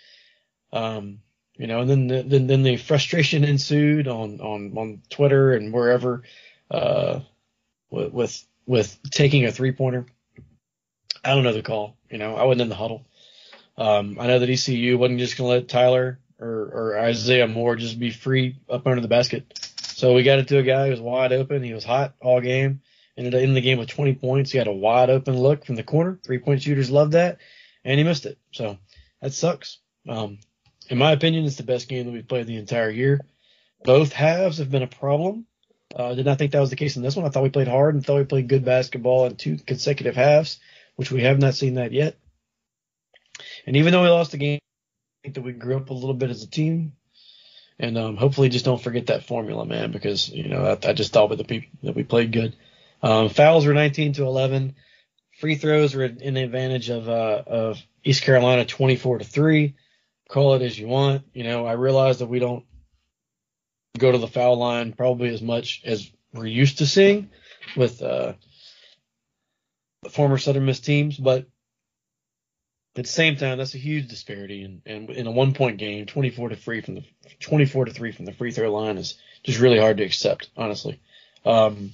Um, you know, and then the, then then the frustration ensued on on on Twitter and wherever uh, with with, with taking a three pointer. I don't know the call. You know, I wasn't in the huddle. Um, I know that ECU wasn't just going to let Tyler or, or Isaiah Moore just be free up under the basket. So we got it to a guy who was wide open. He was hot all game. Ended up in the game with 20 points. He had a wide open look from the corner. Three point shooters love that, and he missed it. So that sucks. Um, in my opinion, it's the best game that we've played the entire year. Both halves have been a problem. Uh, did not think that was the case in this one. I thought we played hard and thought we played good basketball in two consecutive halves, which we have not seen that yet. And even though we lost the game, I think that we grew up a little bit as a team. And um, hopefully, just don't forget that formula, man, because you know I, I just thought with the people that we played good. Um, fouls were 19 to 11. Free throws were in the advantage of uh, of East Carolina 24 to three. Call it as you want. You know, I realize that we don't go to the foul line probably as much as we're used to seeing with uh, the former Southern Miss teams, but at the same time, that's a huge disparity. And, and in a one point game, 24 to three from the 24 to three from the free throw line is just really hard to accept, honestly. Um,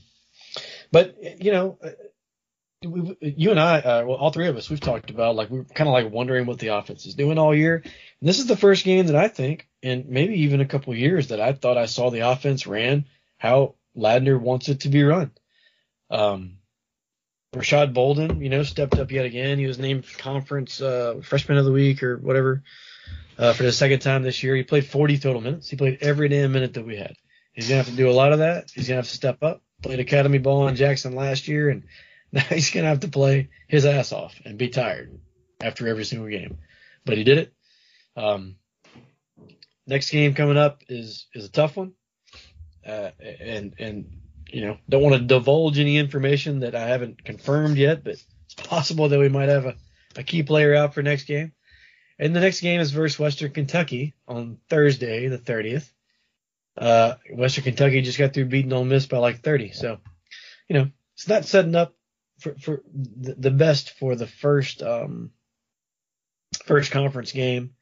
but you know, we, you and I, uh, well, all three of us, we've talked about like we're kind of like wondering what the offense is doing all year. And this is the first game that I think, and maybe even a couple years, that I thought I saw the offense ran how Ladner wants it to be run. Um, Rashad Bolden, you know, stepped up yet again. He was named conference uh, freshman of the week or whatever uh, for the second time this year. He played 40 total minutes. He played every damn minute that we had. He's gonna have to do a lot of that. He's gonna have to step up. Played academy ball in Jackson last year, and now he's gonna have to play his ass off and be tired after every single game. But he did it. Um, next game coming up is is a tough one, uh, and and you know don't want to divulge any information that I haven't confirmed yet, but it's possible that we might have a, a key player out for next game. And the next game is versus Western Kentucky on Thursday, the 30th. Uh, Western Kentucky just got through beating Ole Miss by like 30, so you know it's not setting up for, for the, best for the first um, first conference game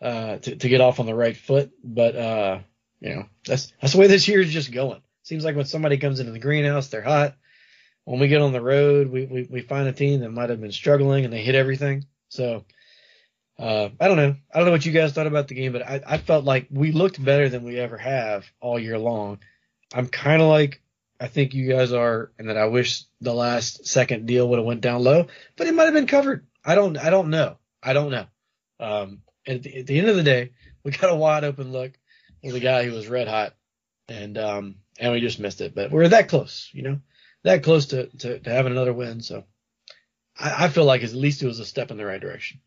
uh, to, to get off on the right foot. But uh, you know that's that's the way this year is just going. Seems like when somebody comes into the greenhouse, they're hot. When we get on the road, we, we, we find a team that might have been struggling and they hit everything. So uh, I don't know. I don't know what you guys thought about the game, but I, I felt like we looked better than we ever have all year long. I'm kind of like I think you guys are, and that I wish the last second deal would have went down low, but it might have been covered. I don't, I don't know. I don't know. Um, at the, at the end of the day, we got a wide open look with a guy who was red hot, and um, and we just missed it. But we're that close, you know, that close to to, to having another win. So I, I feel like at least it was a step in the right direction.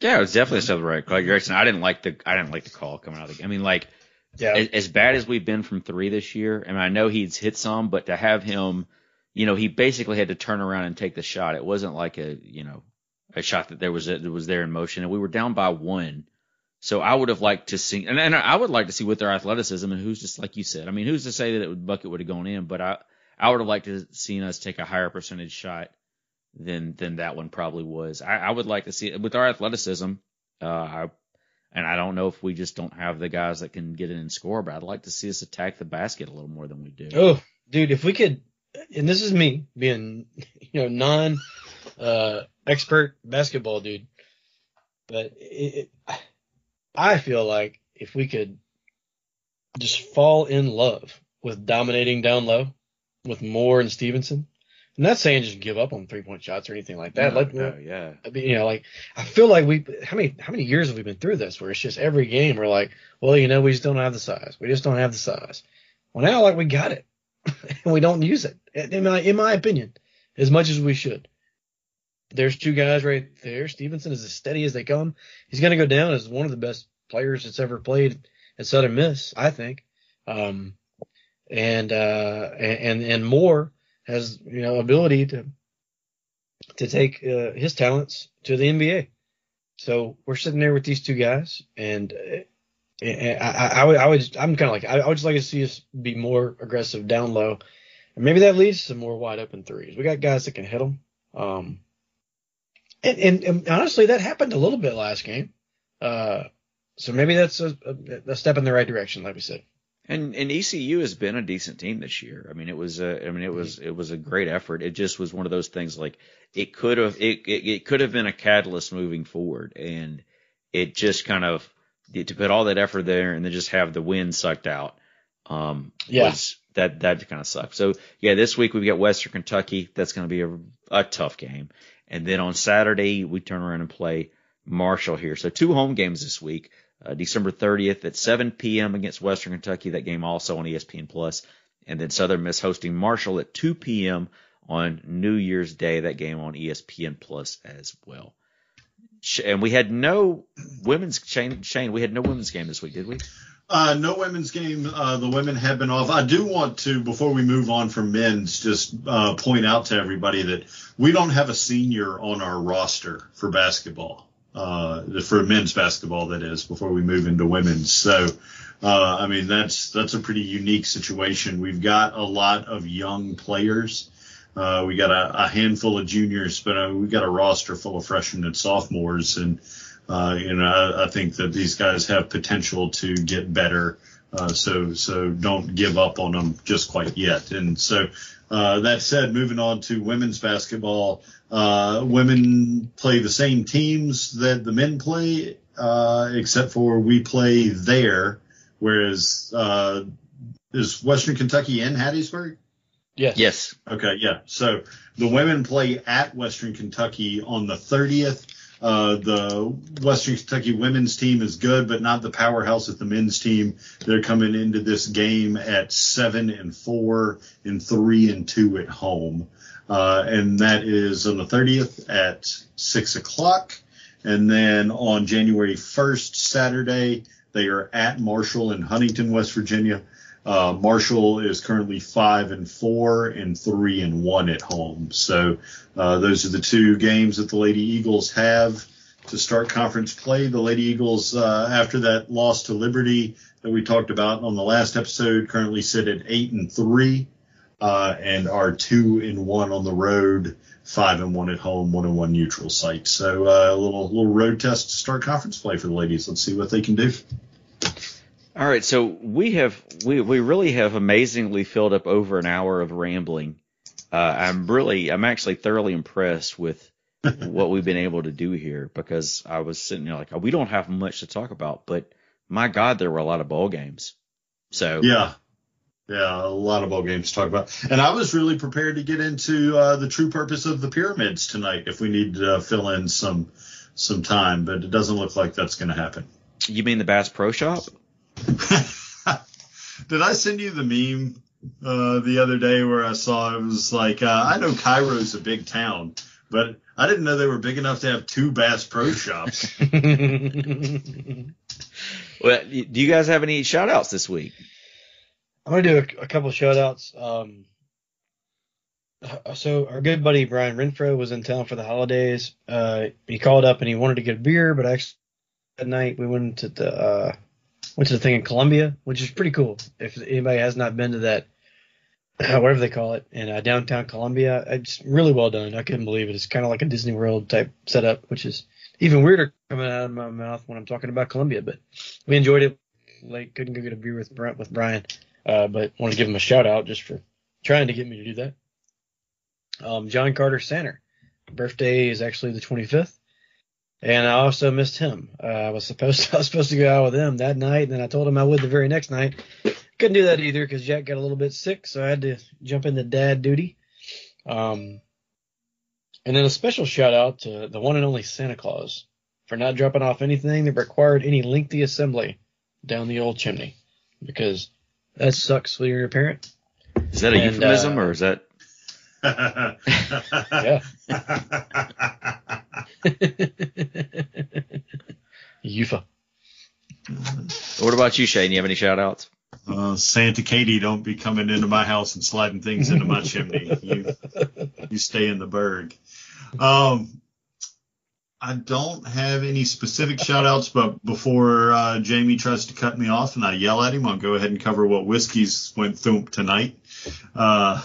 Yeah, it was definitely a step in the right direction. I didn't like the I didn't like the call coming out of the. I mean, like Yeah. as, as bad as we've been from three this year, I mean, I know he's hit some, but to have him, you know, he basically had to turn around and take the shot. It wasn't like a, you know, a shot that there was a, that was there in motion, and we were down by one. So I would have liked to see, and, and I would like to see with their athleticism and who's just like you said. I mean, who's to say that it would, bucket would have gone in? But I, I would have liked to seen us take a higher percentage shot than than that one probably was. I, I would like to see with our athleticism. Uh, I, and I don't know if we just don't have the guys that can get in and score, but I'd like to see us attack the basket a little more than we do. Oh, dude, if we could, and this is me being, you know, non uh, expert basketball dude, but it, it, I feel like if we could just fall in love with dominating down low with Moore and Stevenson. I'm not saying just give up on three point shots or anything like that. No, like, no, yeah. I mean, you know, like I feel like we how many how many years have we been through this where it's just every game we're like, well, you know, we just don't have the size. We just don't have the size. Well, now like we got it, and we don't use it. In my in my opinion, as much as we should. There's two guys right there. Stevenson is as steady as they come. He's going to go down as one of the best players that's ever played at Southern Miss, I think. Um, and uh, and and Moore has you know ability to to take uh, his talents to the NBA. So we're sitting there with these two guys, and, uh, I, I, I would, I would, I'm kind of like, I, I would just like to see us be more aggressive down low, and maybe that leads to some more wide open threes. We got guys that can hit them, um, and, and, and honestly, that happened a little bit last game. Uh, so maybe that's a, a, step in the right direction, like we said. And and ECU has been a decent team this year. I mean, it was a, I mean, it was it was a great effort. It just was one of those things like it could have it it, it could have been a catalyst moving forward, and it just kind of to put all that effort there and then just have the wind sucked out. Um, Yeah. was that that kind of sucked. So yeah, this week we've got Western Kentucky. That's going to be a, a tough game, and then on Saturday we turn around and play Marshall here. So two home games this week. Uh, December 30th at 7 p.m. against Western Kentucky. That game also on ESPN Plus. And then Southern Miss hosting Marshall at 2 p.m. on New Year's Day. That game on ESPN Plus as well. And we had no women's. Shane, we had no women's game this week, did we? Uh, no women's game. Uh, the women have been off. I do want to, before we move on from men's, just uh, point out to everybody that we don't have a senior on our roster for basketball, uh, for men's basketball, that is, before we move into women's. So, uh, I mean, that's that's a pretty unique situation. We've got a lot of young players. Uh, we got a, a handful of juniors, but we got a roster full of freshmen and sophomores, and uh, you know, I, I think that these guys have potential to get better. Uh, so, so don't give up on them just quite yet. And so, uh, that said, moving on to women's basketball, uh, women play the same teams that the men play, uh, except for we play there, whereas, uh, is Western Kentucky in Hattiesburg? Yes. Yes. Okay, yeah. So the women play at Western Kentucky on the 30th. Uh, the Western Kentucky women's team is good, but not the powerhouse at the men's team. They're coming into this game at seven and four and three and two at home. Uh, and that is on the 30th at six o'clock. And then on January 1st, Saturday, they are at Marshall in Huntington, West Virginia. Uh, Marshall is currently five and four and three and one at home. So uh, those are the two games that the Lady Eagles have to start conference play. The Lady Eagles, uh, after that loss to Liberty that we talked about on the last episode, currently sit at eight and three uh, and are two and one on the road, five and one at home, one and one neutral site. So uh, a little little road test to start conference play for the ladies. Let's see what they can do. All right, so we have we we really have amazingly filled up over an hour of rambling. Uh, I'm really I'm actually thoroughly impressed with what we've been able to do here because I was sitting there like we don't have much to talk about, but my God, there were a lot of ball games. So Yeah. Yeah, a lot of ball games to talk about. And I was really prepared to get into uh, the true purpose of the pyramids tonight if we need to uh, fill in some some time, but it doesn't look like that's going to happen. You mean the Bass Pro Shop? Did I send you the meme uh, the other day where I saw it was like uh, I know Cairo's a big town, but I didn't know they were big enough to have two Bass Pro Shops. Well, do you guys have any shout outs this week? I'm gonna do a, a couple shout outs. Um, uh, so our good buddy Brian Renfro was in town for the holidays. Uh, he called up and he wanted to get a beer, but actually that night we went to the uh, went to the thing in Columbia, which is pretty cool. If anybody has not been to that, whatever they call it, in uh, downtown Columbia, it's really well done. I couldn't believe it. It's kind of like a Disney World type setup, which is even weirder coming out of my mouth when I'm talking about Columbia. But we enjoyed it. Like couldn't go get a beer with Brent with Brian, uh, but wanted to give him a shout out just for trying to get me to do that. Um, John Carter Sanner, birthday is actually the 25th, and I also missed him. Uh, I was supposed to, I was supposed to go out with him that night, and then I told him I would the very next night. Couldn't do that either because Jack got a little bit sick, so I had to jump into dad duty. Um, and then a special shout out to the one and only Santa Claus for not dropping off anything that required any lengthy assembly down the old chimney because that sucks when you're a parent. Is that a And, euphemism uh, or is that? Yeah. Yufa. What about you, Shane? You have any shout outs? Uh, Santa Katie, don't be coming into my house and sliding things into my chimney. You, you stay in the berg. Um, I don't have any specific shout outs, but before uh, Jamie tries to cut me off and I yell at him, I'll go ahead and cover what whiskeys went thump tonight. Uh,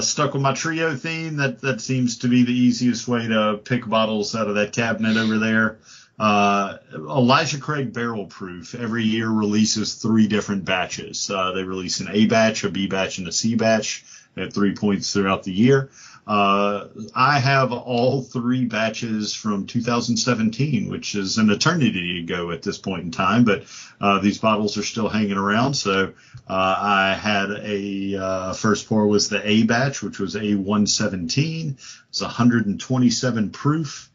Stuck with my trio theme. That that seems to be the easiest way to pick bottles out of that cabinet over there. Uh, Elijah Craig Barrel Proof every year releases three different batches. Uh, they release an A batch, a B batch, and a C batch at three points throughout the year. Uh, I have all three batches from 2017, which is an eternity ago at this point in time, but uh, these bottles are still hanging around. So uh, I had a uh, first pour was the A batch, which was A117. It's 127 proof.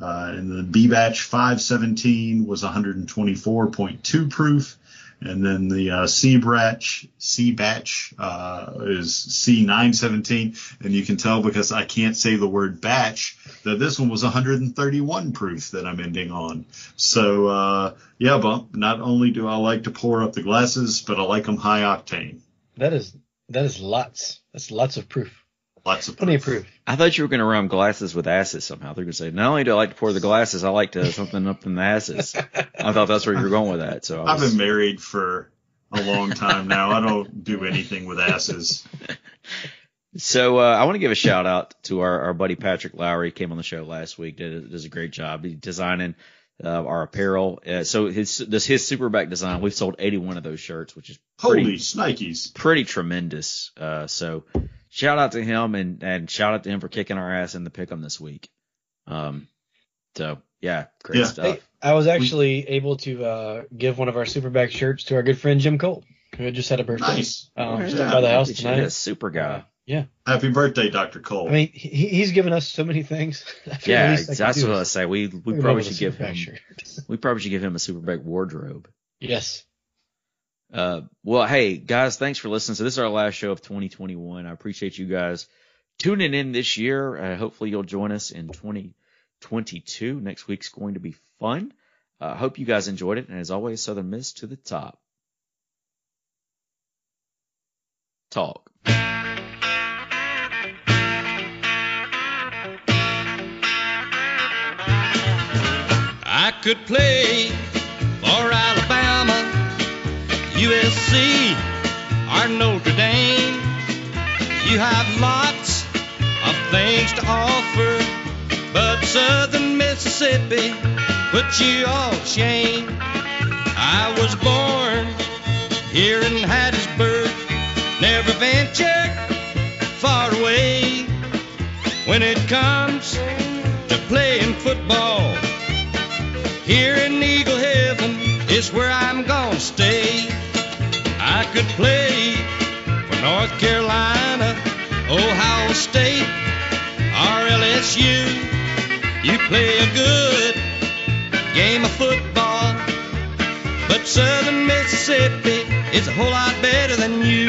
Uh, and the B batch 517 was 124.2 proof. And then the uh, C batch, C batch uh, is C917, and you can tell because I can't say the word batch that this one was 131 proof that I'm ending on. So uh, yeah, bump. Not only do I like to pour up the glasses, but I like them high octane. That is that is lots. That's lots of proof. Lots of Plenty of proof. I thought you were going to rhyme glasses with asses somehow. They're going to say, not only do I like to pour the glasses, I like to something up in the asses. I thought that's where you were going with that. So I I've was, been married for a long time now. I don't do anything with asses. So uh, I want to give a shout out to our, our buddy Patrick Lowry. He came on the show last week. Did does a great job He's designing uh, our apparel. Uh, so his this his superback design. We've sold 81 of those shirts, which is pretty Holy snikes. pretty tremendous. Uh, so shout out to him and and shout out to him for kicking our ass in the pick'em this week. Um, so yeah, great Yeah. stuff. Hey, I was actually able to uh, give one of our superback shirts to our good friend Jim Cole, who had just had a birthday. Nice. Um, Yeah, stopped by the house look tonight. yeah, super guy. Uh, yeah, Happy birthday, Dr. Cole. I mean he, he's given us so many things. I feel the Yeah, least I could that's what I is say. We we hook him up probably should give him we probably should give him a superback wardrobe. yes. Uh, well, hey guys, thanks for listening. So this is our last show of 2021. I appreciate you guys tuning in this year. Uh, hopefully you'll join us in 2022. Next week's going to be fun. I uh, hope you guys enjoyed it. And as always, Southern Miss to the top. Talk. I could play for USC, or Notre Dame. You have lots of things to offer, but Southern Mississippi puts you all to shame. I was born here in Hattiesburg, never ventured far away. When it comes to playing football, here in Eagle Heaven is where I'm gonna stay. I could play for North Carolina, Ohio State, or LSU. You play a good game of football, but Southern Mississippi is a whole lot better than you.